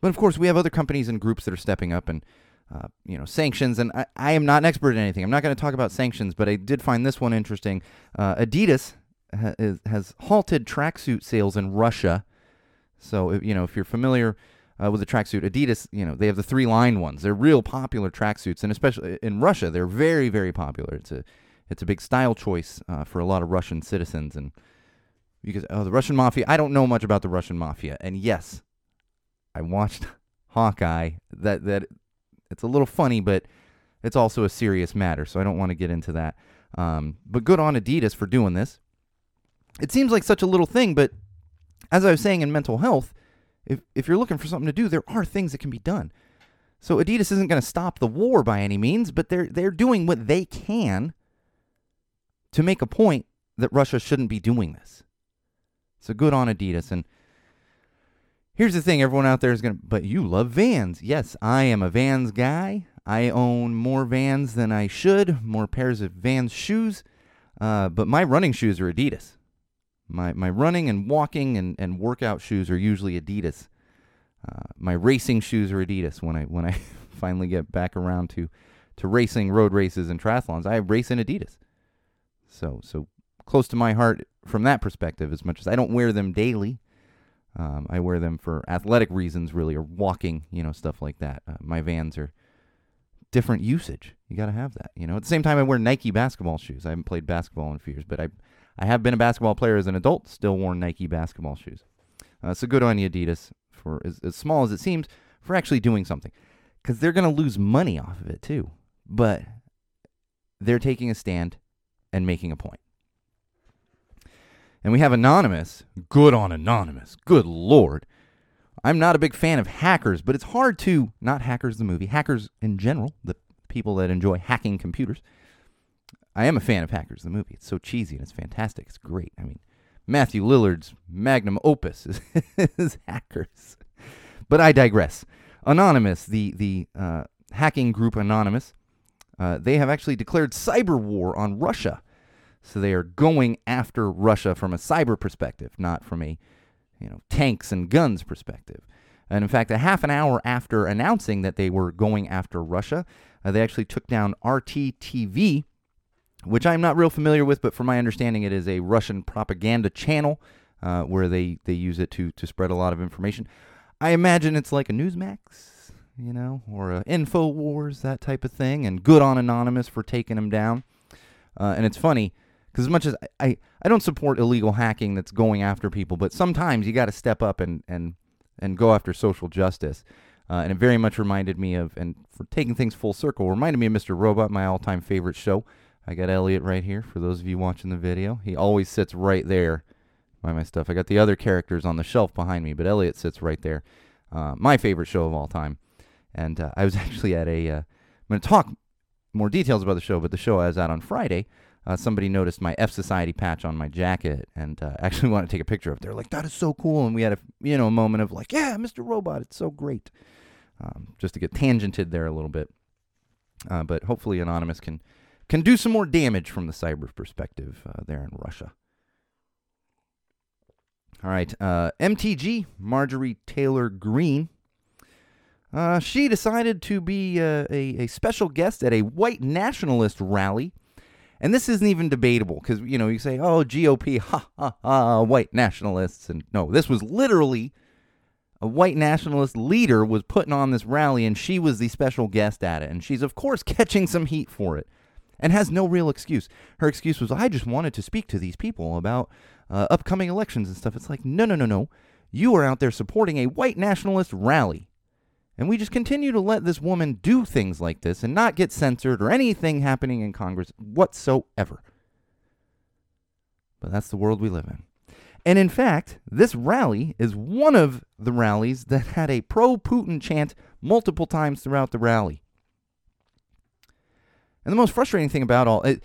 But of course, we have other companies and groups that are stepping up and, uh, you know, sanctions. And I, I, am not an expert in anything. I'm not going to talk about sanctions, but I did find this one interesting. Uh, Adidas ha- is, has halted tracksuit sales in Russia. So, if, you know, if you're familiar uh, with the tracksuit, Adidas, you know, they have the three line ones. They're real popular tracksuits, and especially in Russia, they're very, very popular. It's a, it's a big style choice uh, for a lot of Russian citizens, and because oh, the Russian mafia. I don't know much about the Russian mafia, and yes, I watched Hawkeye. That that it's a little funny, but it's also a serious matter. So I don't want to get into that. Um, but good on Adidas for doing this. It seems like such a little thing, but as I was saying in mental health, if if you're looking for something to do, there are things that can be done. So Adidas isn't going to stop the war by any means, but they're they're doing what they can to make a point that Russia shouldn't be doing this. So good on Adidas. And here's the thing everyone out there is going to, but you love vans. Yes, I am a vans guy. I own more vans than I should, more pairs of vans shoes. Uh, but my running shoes are Adidas. My, my running and walking and, and workout shoes are usually Adidas. Uh, my racing shoes are Adidas when I when I finally get back around to to racing road races and triathlons. I race in Adidas. So so close to my heart from that perspective as much as I don't wear them daily. Um, I wear them for athletic reasons, really, or walking, you know, stuff like that. Uh, my Vans are different usage. You got to have that, you know. At the same time, I wear Nike basketball shoes. I haven't played basketball in few years, but I, I have been a basketball player as an adult. Still worn Nike basketball shoes. Uh, so good on you, Adidas, for as, as small as it seems, for actually doing something, because they're to lose money off of it too. But they're taking a stand and making a point. And we have Anonymous. Good on Anonymous. Good Lord. I'm not a big fan of hackers, but it's hard to, not hackers the movie, hackers in general, the people that enjoy hacking computers. I am a fan of Hackers the movie. It's so cheesy and it's fantastic. It's great. I mean, Matthew Lillard's magnum opus is, is Hackers. But I digress. Anonymous, the, the uh, hacking group Anonymous, uh, they have actually declared cyber war on Russia. So they are going after Russia from a cyber perspective, not from a you know tanks and guns perspective. And in fact, a half an hour after announcing that they were going after Russia, uh, they actually took down RTTV, which I'm not real familiar with, but from my understanding, it is a Russian propaganda channel uh, where they, they use it to, to spread a lot of information. I imagine it's like a Newsmax, you know, or a InfoWars, that type of thing. And good on Anonymous for taking them down. Uh, and it's funny because as much as I, I, I don't support illegal hacking that's going after people, but sometimes you got to step up and, and, and go after social justice. Uh, and it very much reminded me of, and for taking things full circle, reminded me of Mr. Robot, my all time favorite show. I got Elliot right here for those of you watching the video. He always sits right there by my stuff. I got the other characters on the shelf behind me, but Elliot sits right there. Uh, my favorite show of all time. And uh, I was actually at a uh, going to talk more details about the show, but the show I was out on Friday, uh, somebody noticed my F Society patch on my jacket and uh, actually wanted to take a picture of it. They're like, that is so cool. And we had a, you know, a moment of like, yeah, Mr. Robot, it's so great. Um, just to get tangented there a little bit. Uh, but hopefully Anonymous can, can do some more damage from the cyber perspective uh, there in Russia. All right, uh, MTG, Marjorie Taylor Greene. Uh, she decided to be a, a special guest at a white nationalist rally. And this isn't even debatable because, you know, you say, oh, GOP, ha, ha, ha, white nationalists. And no, this was literally a white nationalist leader was putting on this rally and she was the special guest at it. And she's, of course, catching some heat for it and has no real excuse. Her excuse was, I just wanted to speak to these people about uh, upcoming elections and stuff. It's like, no, no, no, no. You are out there supporting a white nationalist rally. And we just continue to let this woman do things like this and not get censored or anything happening in Congress whatsoever. But that's the world we live in. And in fact, this rally is one of the rallies that had a pro Putin chant multiple times throughout the rally. And the most frustrating thing about all it,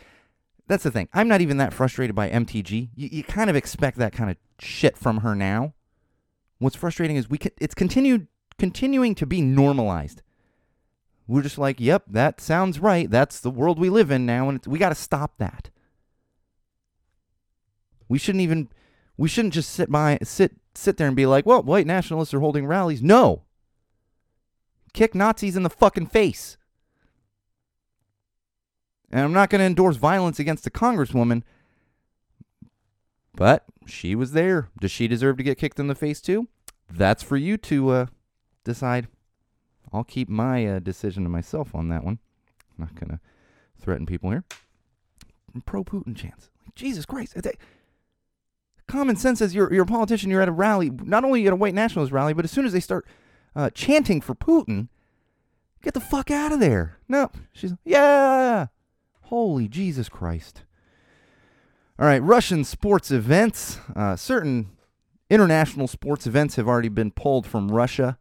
that's the thing. I'm not even that frustrated by MTG. You, you kind of expect that kind of shit from her now. What's frustrating is we it's continued continuing to be normalized. We're just like, yep, that sounds right. That's the world we live in now, and we got to stop that. We shouldn't even, we shouldn't just sit by, sit, sit there and be like, well, white nationalists are holding rallies. No, kick Nazis in the fucking face. And I'm not going to endorse violence against a congresswoman, but she was there. Does she deserve to get kicked in the face too? That's for you to uh, decide. I'll keep my uh, decision to myself on that one. I'm not going to threaten people here. Pro Putin chance. Like, Jesus Christ. It's a, common sense says you're, you're a politician, you're at a rally, not only at a white nationalist rally, but as soon as they start uh, chanting for Putin, get the fuck out of there. No. She's, yeah. Holy Jesus Christ. All right, Russian sports events. Uh, certain international sports events have already been pulled from Russia.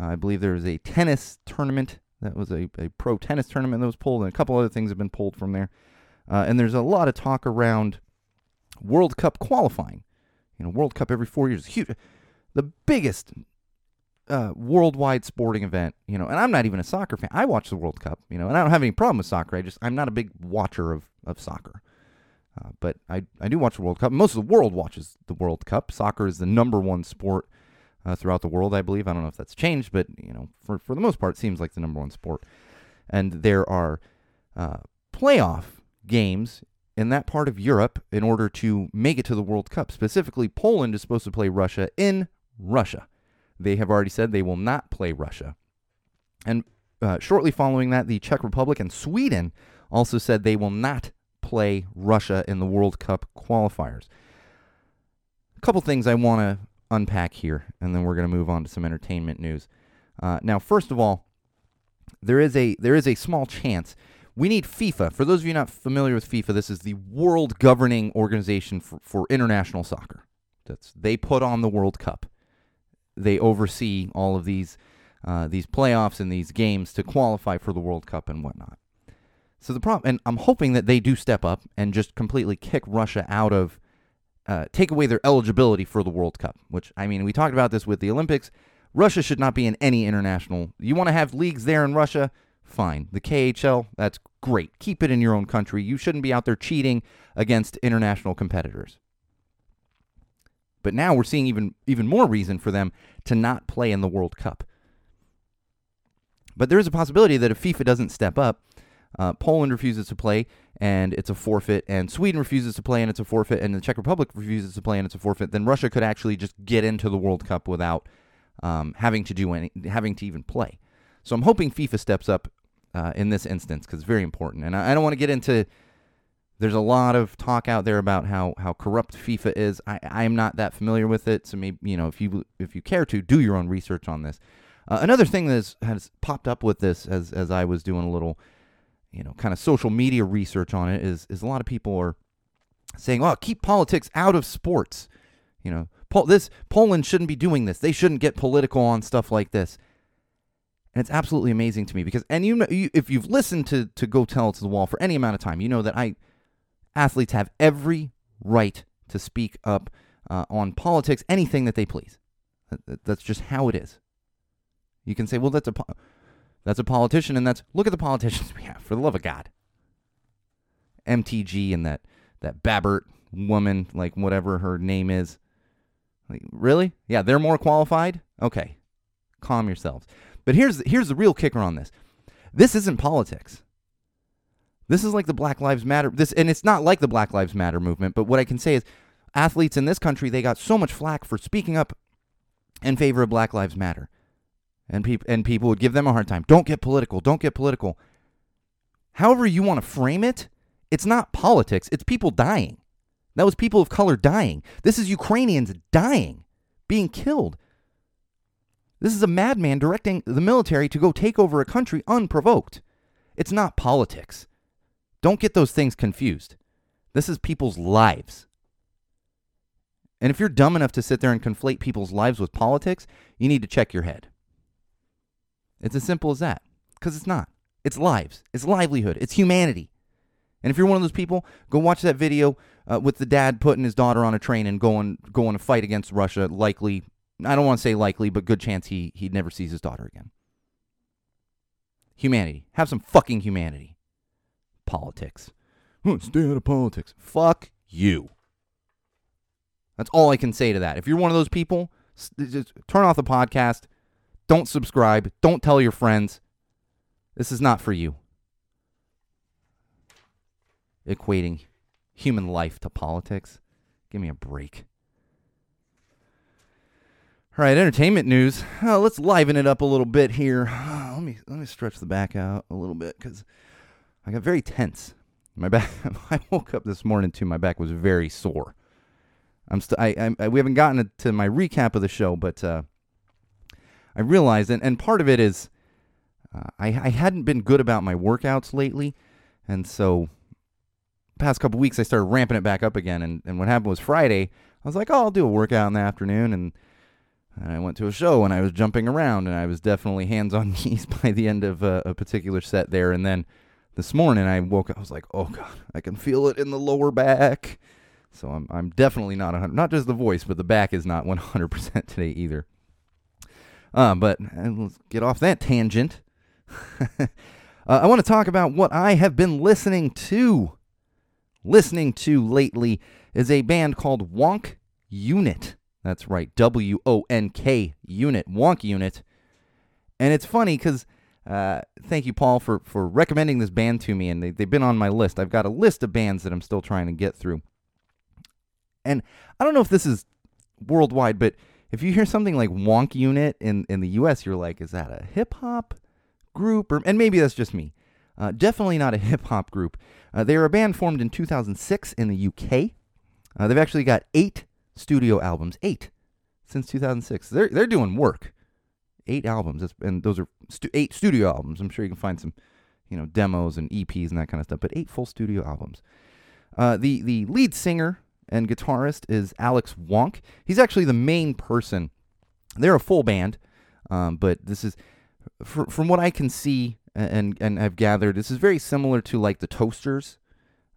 I believe there was a tennis tournament that was a, a pro tennis tournament that was pulled, and a couple other things have been pulled from there. Uh, and there's a lot of talk around World Cup qualifying. You know, World Cup every four years, huge, the biggest uh, worldwide sporting event. You know, and I'm not even a soccer fan. I watch the World Cup. You know, and I don't have any problem with soccer. I just I'm not a big watcher of of soccer. Uh, but I, I do watch the World Cup. Most of the world watches the World Cup. Soccer is the number one sport uh, throughout the world, I believe. I don't know if that's changed, but you know, for for the most part, it seems like the number one sport. And there are uh, playoff games in that part of Europe in order to make it to the World Cup. Specifically, Poland is supposed to play Russia in Russia. They have already said they will not play Russia. And uh, shortly following that, the Czech Republic and Sweden also said they will not play Russia in the World Cup qualifiers. A couple things I want to unpack here, and then we're going to move on to some entertainment news. Uh, now, first of all, there is a there is a small chance we need FIFA. For those of you not familiar with FIFA, this is the world governing organization for, for international soccer. That's they put on the World Cup. They oversee all of these uh, these playoffs and these games to qualify for the World Cup and whatnot. So the problem, and I'm hoping that they do step up and just completely kick Russia out of, uh, take away their eligibility for the World Cup. Which I mean, we talked about this with the Olympics. Russia should not be in any international. You want to have leagues there in Russia? Fine. The KHL, that's great. Keep it in your own country. You shouldn't be out there cheating against international competitors. But now we're seeing even even more reason for them to not play in the World Cup. But there is a possibility that if FIFA doesn't step up, uh, Poland refuses to play and it's a forfeit, and Sweden refuses to play and it's a forfeit, and the Czech Republic refuses to play and it's a forfeit, then Russia could actually just get into the World Cup without um, having to do any, having to even play. So I'm hoping FIFA steps up uh, in this instance because it's very important. And I, I don't want to get into. There's a lot of talk out there about how, how corrupt FIFA is. I I am not that familiar with it, so maybe you know if you if you care to do your own research on this. Uh, another thing that has, has popped up with this as as I was doing a little, you know, kind of social media research on it is is a lot of people are saying, "Oh, keep politics out of sports." You know, Pol- this Poland shouldn't be doing this. They shouldn't get political on stuff like this. And it's absolutely amazing to me because, and you know, you, if you've listened to to Go Tell It to the Wall for any amount of time, you know that I athletes have every right to speak up uh, on politics, anything that they please. That- that- That's just how it is. You can say, well, that's a po- that's a politician, and that's look at the politicians we have. For the love of God, MTG and that that Babbert woman, like whatever her name is. Like, really? Yeah, they're more qualified. Okay, calm yourselves. But here's here's the real kicker on this. This isn't politics. This is like the Black Lives Matter. This and it's not like the Black Lives Matter movement. But what I can say is, athletes in this country they got so much flack for speaking up in favor of Black Lives Matter, and people and people would give them a hard time. Don't get political. Don't get political. However you want to frame it, it's not politics. It's people dying. That was people of color dying. This is Ukrainians dying, being killed. This is a madman directing the military to go take over a country unprovoked. It's not politics. Don't get those things confused. This is people's lives. And if you're dumb enough to sit there and conflate people's lives with politics, you need to check your head. It's as simple as that. Because it's not. It's lives, it's livelihood, it's humanity. And if you're one of those people, go watch that video uh, with the dad putting his daughter on a train and going going to fight against Russia. Likely, I don't want to say likely, but good chance he he never sees his daughter again. Humanity, have some fucking humanity. Politics, stay out of politics. Fuck you. That's all I can say to that. If you're one of those people, just turn off the podcast. Don't subscribe. Don't tell your friends. This is not for you equating human life to politics. Give me a break. All right, entertainment news. Uh, let's liven it up a little bit here. let me let me stretch the back out a little bit because I got very tense. My back. I woke up this morning too. My back was very sore. I'm st- I, I, we haven't gotten to my recap of the show, but uh, I realized, and, and part of it is uh, I, I hadn't been good about my workouts lately, and so past couple weeks I started ramping it back up again. And, and what happened was Friday, I was like, oh, I'll do a workout in the afternoon, and, and I went to a show and I was jumping around, and I was definitely hands on knees by the end of a, a particular set there. And then this morning I woke up, I was like, oh god, I can feel it in the lower back. So I'm I'm definitely not 100, not just the voice, but the back is not 100% today either. Uh, but let's get off that tangent. uh, I want to talk about what I have been listening to. Listening to lately is a band called Wonk Unit. That's right, W O N K Unit, Wonk Unit. And it's funny because uh, thank you, Paul, for, for recommending this band to me. And they, they've been on my list. I've got a list of bands that I'm still trying to get through. And I don't know if this is worldwide, but if you hear something like Wonk Unit in, in the US, you're like, is that a hip hop group? Or, and maybe that's just me. Uh, definitely not a hip hop group. Uh, they are a band formed in 2006 in the UK. Uh, they've actually got eight studio albums, eight since 2006. They're they're doing work. Eight albums, and those are stu- eight studio albums. I'm sure you can find some, you know, demos and EPs and that kind of stuff. But eight full studio albums. Uh, the the lead singer and guitarist is Alex Wonk. He's actually the main person. They're a full band, um, but this is fr- from what I can see and and have gathered. This is very similar to like the Toasters,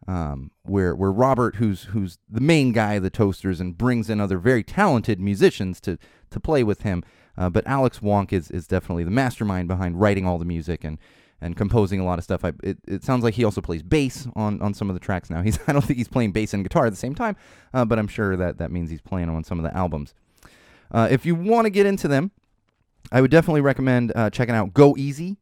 um, where where Robert, who's who's the main guy of the Toasters, and brings in other very talented musicians to to play with him. Uh, but Alex Wonk is is definitely the mastermind behind writing all the music and and composing a lot of stuff. I, it, it sounds like he also plays bass on, on some of the tracks now. He's I don't think he's playing bass and guitar at the same time, uh, but I'm sure that that means he's playing on some of the albums. Uh, if you want to get into them, I would definitely recommend uh, checking out "Go Easy"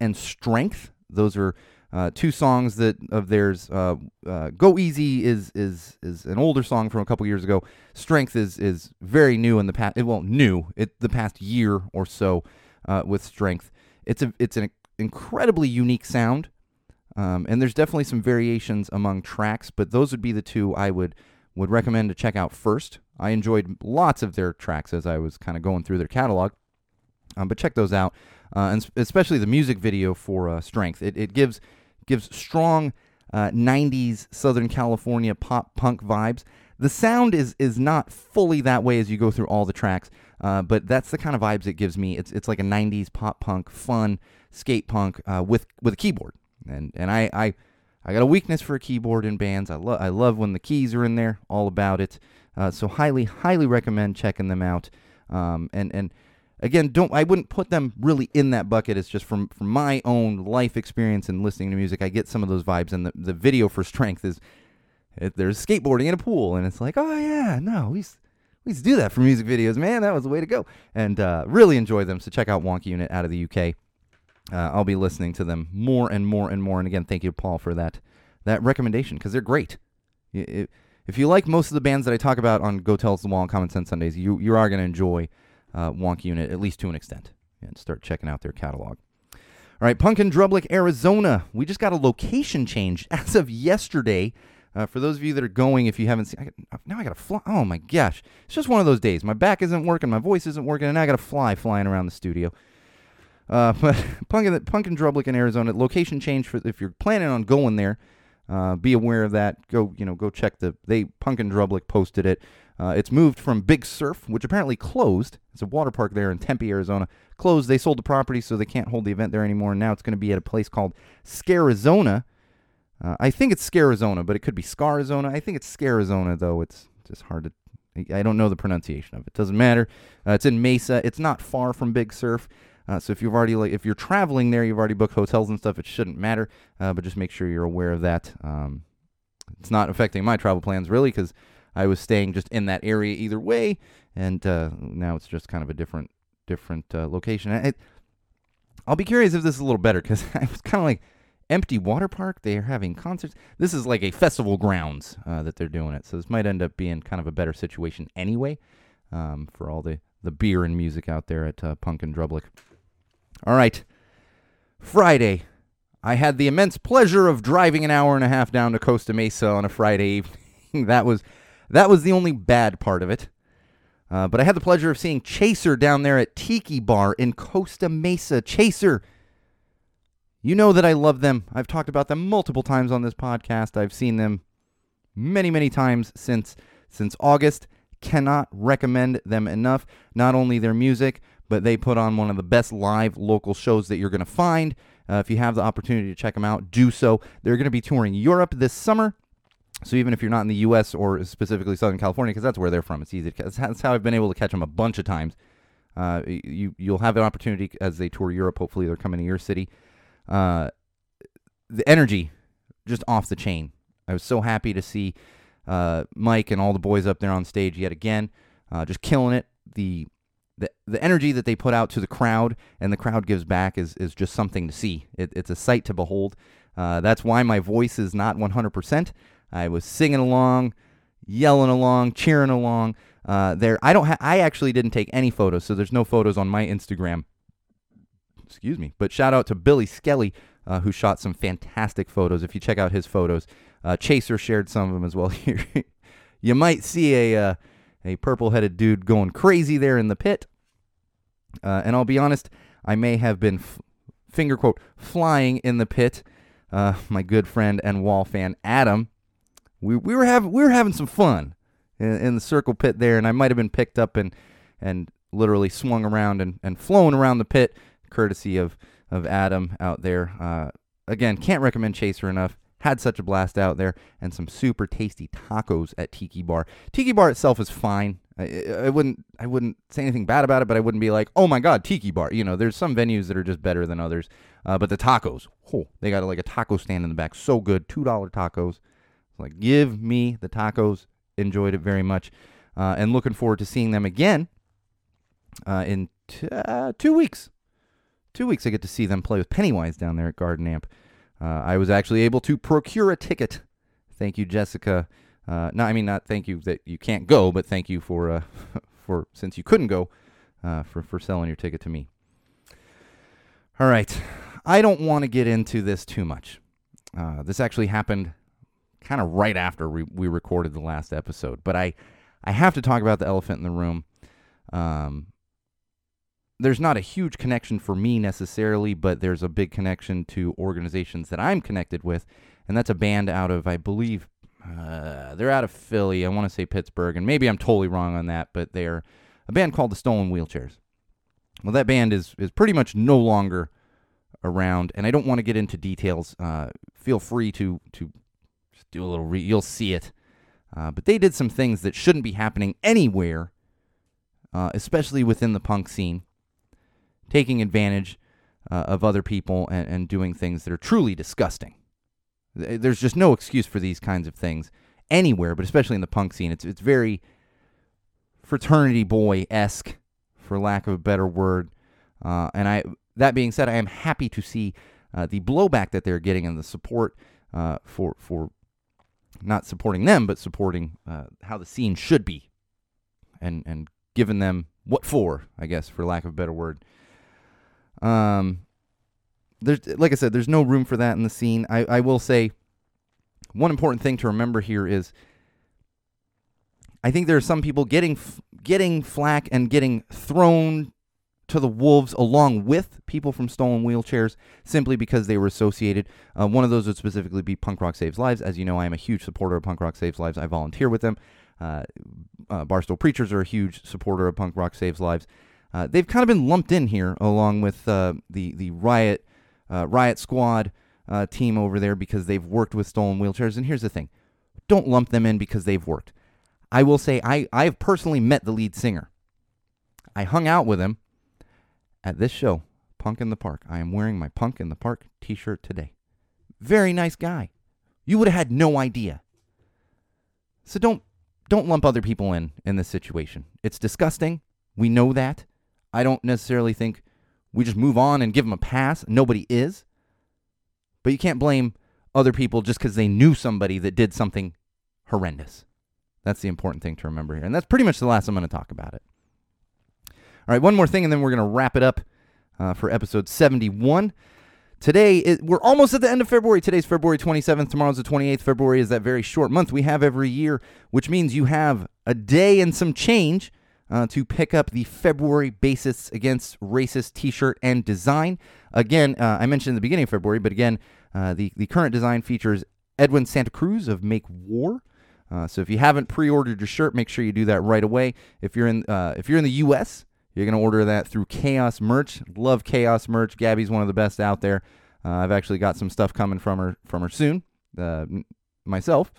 and "Strength." Those are uh, two songs that of theirs. Uh, uh, "Go Easy" is is is an older song from a couple years ago. "Strength" is is very new in the past. Well, new it the past year or so with "Strength." It's a it's an incredibly unique sound, um, and there's definitely some variations among tracks. But those would be the two I would would recommend to check out first. I enjoyed lots of their tracks as I was kind of going through their catalog. Um, but check those out, uh, and especially the music video for uh, "Strength." It, it gives gives strong uh, 90s Southern California pop punk vibes. The sound is is not fully that way as you go through all the tracks, uh, but that's the kind of vibes it gives me. It's it's like a 90s pop punk, fun skate punk uh, with with a keyboard, and and I I I got a weakness for a keyboard in bands. I love I love when the keys are in there, all about it. Uh, so highly highly recommend checking them out. Um, and and again, don't I wouldn't put them really in that bucket. It's just from from my own life experience and listening to music, I get some of those vibes. And the the video for Strength is it, there's skateboarding in a pool, and it's like, oh yeah, no, we we used to do that for music videos, man. That was the way to go, and uh, really enjoy them. So check out Wonk Unit out of the UK. Uh, I'll be listening to them more and more and more. And again, thank you, Paul, for that that recommendation because they're great. If you like most of the bands that I talk about on Go Tell It to the Wall and Common Sense Sundays, you you are going to enjoy uh, Wonk Unit at least to an extent, and start checking out their catalog. All right, Punk in Drublic, Arizona. We just got a location change as of yesterday. Uh, for those of you that are going, if you haven't seen, I got, now I got to fly. Oh my gosh, it's just one of those days. My back isn't working, my voice isn't working, and I got to fly flying around the studio. Uh, but Punk in, Punk in Arizona, location change for if you're planning on going there. Uh, be aware of that. Go, you know, go check the they Punk in Drublic posted it. Uh, it's moved from Big Surf, which apparently closed. It's a water park there in Tempe, Arizona. Closed. They sold the property, so they can't hold the event there anymore. Now it's going to be at a place called Scarizona. Uh, I think it's Scarizona, but it could be Scarizona. I think it's Scarizona, though. It's just hard to. I- I don't know the pronunciation of it. Doesn't matter. Uh, it's in Mesa. It's not far from Big Surf. Uh, so if you've already like if you're traveling there, you've already booked hotels and stuff. It shouldn't matter. Uh, but just make sure you're aware of that. Um, it's not affecting my travel plans really because I was staying just in that area either way, and uh, now it's just kind of a different different uh, location. And It, I'll be curious if this is a little better because I was kind of like empty water park. They are having concerts. This is like a festival grounds uh, that they're doing it, so this might end up being kind of a better situation anyway um, for all the the beer and music out there at uh, Punk in Drublic. All right, Friday. I had the immense pleasure of driving an hour and a half down to Costa Mesa on a Friday evening. that was that was the only bad part of it. Uh, but I had the pleasure of seeing Chaser down there at Tiki Bar in Costa Mesa. Chaser, you know that I love them. I've talked about them multiple times on this podcast. I've seen them many, many times since since August. Cannot recommend them enough. Not only their music, but they put on one of the best live local shows that you're going to find. Uh, if you have the opportunity to check them out, do so. They're going to be touring Europe this summer. So even if you're not in the U.S. or specifically Southern California, because that's where they're from, it's easy. To, that's how I've been able to catch them a bunch of times. Uh, you you'll have an opportunity as they tour Europe. Hopefully, they're coming to your city. Uh, the energy, just off the chain. I was so happy to see uh, Mike and all the boys up there on stage yet again, uh, just killing it. The the the energy that they put out to the crowd and the crowd gives back is is just something to see. It, it's a sight to behold. Uh, that's why my voice is not 100%. I was singing along, yelling along, cheering along. Uh, there, I don't. Ha- I actually didn't take any photos, so there's no photos on my Instagram. Excuse me, but shout out to Billy Skelly, uh, who shot some fantastic photos. If you check out his photos, uh, Chaser shared some of them as well. Here, you might see a a purple-headed dude going crazy there in the pit. Uh, and I'll be honest, I may have been f- finger quote flying in the pit. Uh, my good friend and wall fan Adam, we we were having we were having some fun in, in the circle pit there, and I might have been picked up and and literally swung around and, and flown around the pit, courtesy of of Adam out there. Uh, again, can't recommend Chaser enough. Had such a blast out there, and some super tasty tacos at Tiki Bar. Tiki Bar itself is fine. I, I wouldn't I wouldn't say anything bad about it, but I wouldn't be like, oh my god, Tiki Bar. You know, there's some venues that are just better than others. Uh, but the tacos, oh, they got like a taco stand in the back, so good, two dollar tacos. Like, give me the tacos. Enjoyed it very much, uh, and looking forward to seeing them again uh, in t- uh, two weeks. Two weeks, I get to see them play with Pennywise down there at Garden Amp. Uh, I was actually able to procure a ticket. Thank you, Jessica. Uh, no, I mean not thank you that you can't go, but thank you for uh, for since you couldn't go, uh, for for selling your ticket to me. All right, I don't want to get into this too much. Uh, this actually happened kind of right after we, we recorded the last episode, but I I have to talk about the elephant in the room. Um, there's not a huge connection for me necessarily, but there's a big connection to organizations that I'm connected with, and that's a band out of, I believe, uh, they're out of Philly. I want to say Pittsburgh, and maybe I'm totally wrong on that, but they're a band called the Stolen Wheelchairs. Well, that band is is pretty much no longer around, and I don't want to get into details. Uh, feel free to to do a little. Re- you'll see it. Uh, but they did some things that shouldn't be happening anywhere, uh, especially within the punk scene, taking advantage uh, of other people and, and doing things that are truly disgusting. There's just no excuse for these kinds of things anywhere, but especially in the punk scene. It's it's very fraternity boy esque, for lack of a better word. Uh, and I, that being said, I am happy to see uh, the blowback that they're getting and the support uh, for for not supporting them, but supporting uh, how the scene should be, and and giving them what for, I guess, for lack of a better word. Um, there's like I said, there's no room for that in the scene. I, I will say, one important thing to remember here is, I think there are some people getting getting flack and getting thrown to the wolves along with people from stolen wheelchairs simply because they were associated. Uh, one of those would specifically be Punk Rock Saves Lives. As you know, I am a huge supporter of Punk Rock Saves Lives. I volunteer with them. Uh, uh, Barstool Preachers are a huge supporter of Punk Rock Saves Lives. Uh, they've kind of been lumped in here along with uh, the the Riot uh, Riot Squad uh, team over there because they've worked with stolen wheelchairs. And here's the thing: don't lump them in because they've worked. I will say I I have personally met the lead singer. I hung out with him at this show, Punk in the Park. I am wearing my Punk in the Park t-shirt today. Very nice guy. You would have had no idea. So don't don't lump other people in in this situation. It's disgusting. We know that. I don't necessarily think we just move on and give them a pass. Nobody is. But you can't blame other people just because they knew somebody that did something horrendous. That's the important thing to remember here. And that's pretty much the last I'm going to talk about it. All right, one more thing, and then we're going to wrap it up uh, for episode 71. Today, we're almost at the end of February. Today's February 27th. Tomorrow's the 28th. February is that very short month we have every year, which means you have a day and some change uh, to pick up the February Basis Against Racist t shirt and design. Again, uh, I mentioned in the beginning of February, but again, uh, the, the current design features Edwin Santa Cruz of Make War. Uh, so if you haven't pre-ordered your shirt, make sure you do that right away. If you're in uh, if you're in the U.S., you're gonna order that through Chaos Merch. Love Chaos Merch. Gabby's one of the best out there. Uh, I've actually got some stuff coming from her from her soon, myself.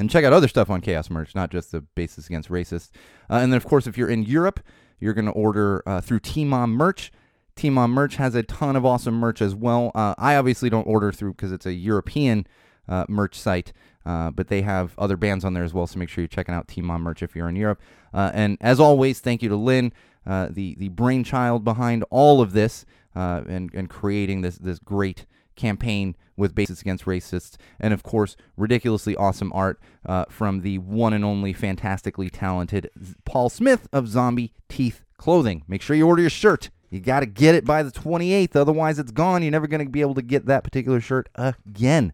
And check out other stuff on Chaos Merch, not just the Basis Against Racist. Uh, and then, of course, if you're in Europe, you're going to order uh, through T-Mom Merch. T-Mom Merch has a ton of awesome merch as well. Uh, I obviously don't order through because it's a European uh, merch site, uh, but they have other bands on there as well. So make sure you're checking out T-Mom Merch if you're in Europe. Uh, and as always, thank you to Lynn, the the brainchild behind all of this and and creating this this great campaign with Basis Against Racists, and of course, ridiculously awesome art uh, from the one and only fantastically talented Paul Smith of Zombie Teeth Clothing. Make sure you order your shirt. You got to get it by the 28th, otherwise, it's gone. You're never going to be able to get that particular shirt again.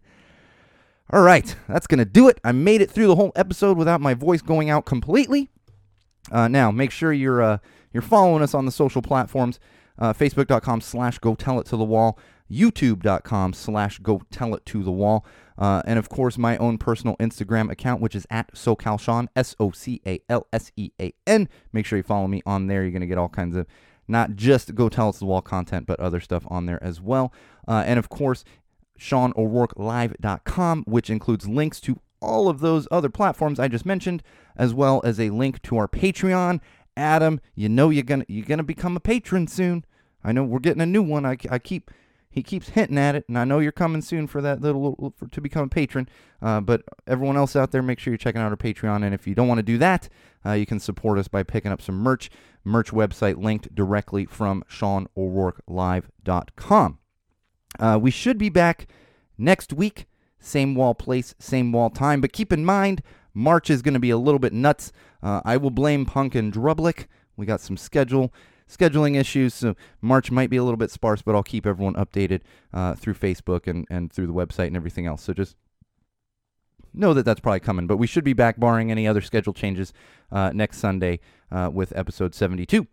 All right, that's going to do it. I made it through the whole episode without my voice going out completely. Uh, now, make sure you're uh, you're following us on the social platforms. Uh, Facebook.com slash go tell it to the wall, YouTube.com slash go tell it to the wall, uh, and of course my own personal Instagram account, which is at SoCalSean, S O C A L S E A N. Make sure you follow me on there. You're going to get all kinds of not just go tell it to the wall content, but other stuff on there as well. Uh, and of course, SeanO'RourkeLive.com, which includes links to all of those other platforms I just mentioned, as well as a link to our Patreon. Adam, you know you're gonna you're gonna become a patron soon. I know we're getting a new one. I, I keep he keeps hinting at it, and I know you're coming soon for that little for, to become a patron. Uh, but everyone else out there, make sure you're checking out our Patreon. And if you don't want to do that, uh, you can support us by picking up some merch. Merch website linked directly from SeanO'RourkeLive.com. Uh, we should be back next week. Same wall place, same wall time. But keep in mind, March is going to be a little bit nuts. Uh, I will blame Punk in Drublic. We got some schedule scheduling issues, so March might be a little bit sparse, but I'll keep everyone updated uh, through Facebook and, and through the website and everything else. So just know that that's probably coming. But we should be back, barring any other schedule changes, uh, next Sunday uh, with episode 72.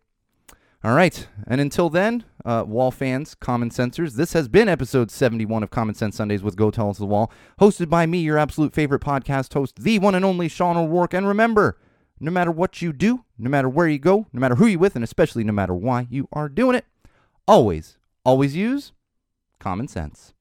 All right. And until then, uh, Wall fans, Common Sensors, this has been episode 71 of Common Sense Sundays with Go Tell It to the Wall, hosted by me, your absolute favorite podcast host, the one and only Sean O'Rourke. And remember, no matter what you do, no matter where you go, no matter who you're with, and especially no matter why you are doing it, always, always use common sense.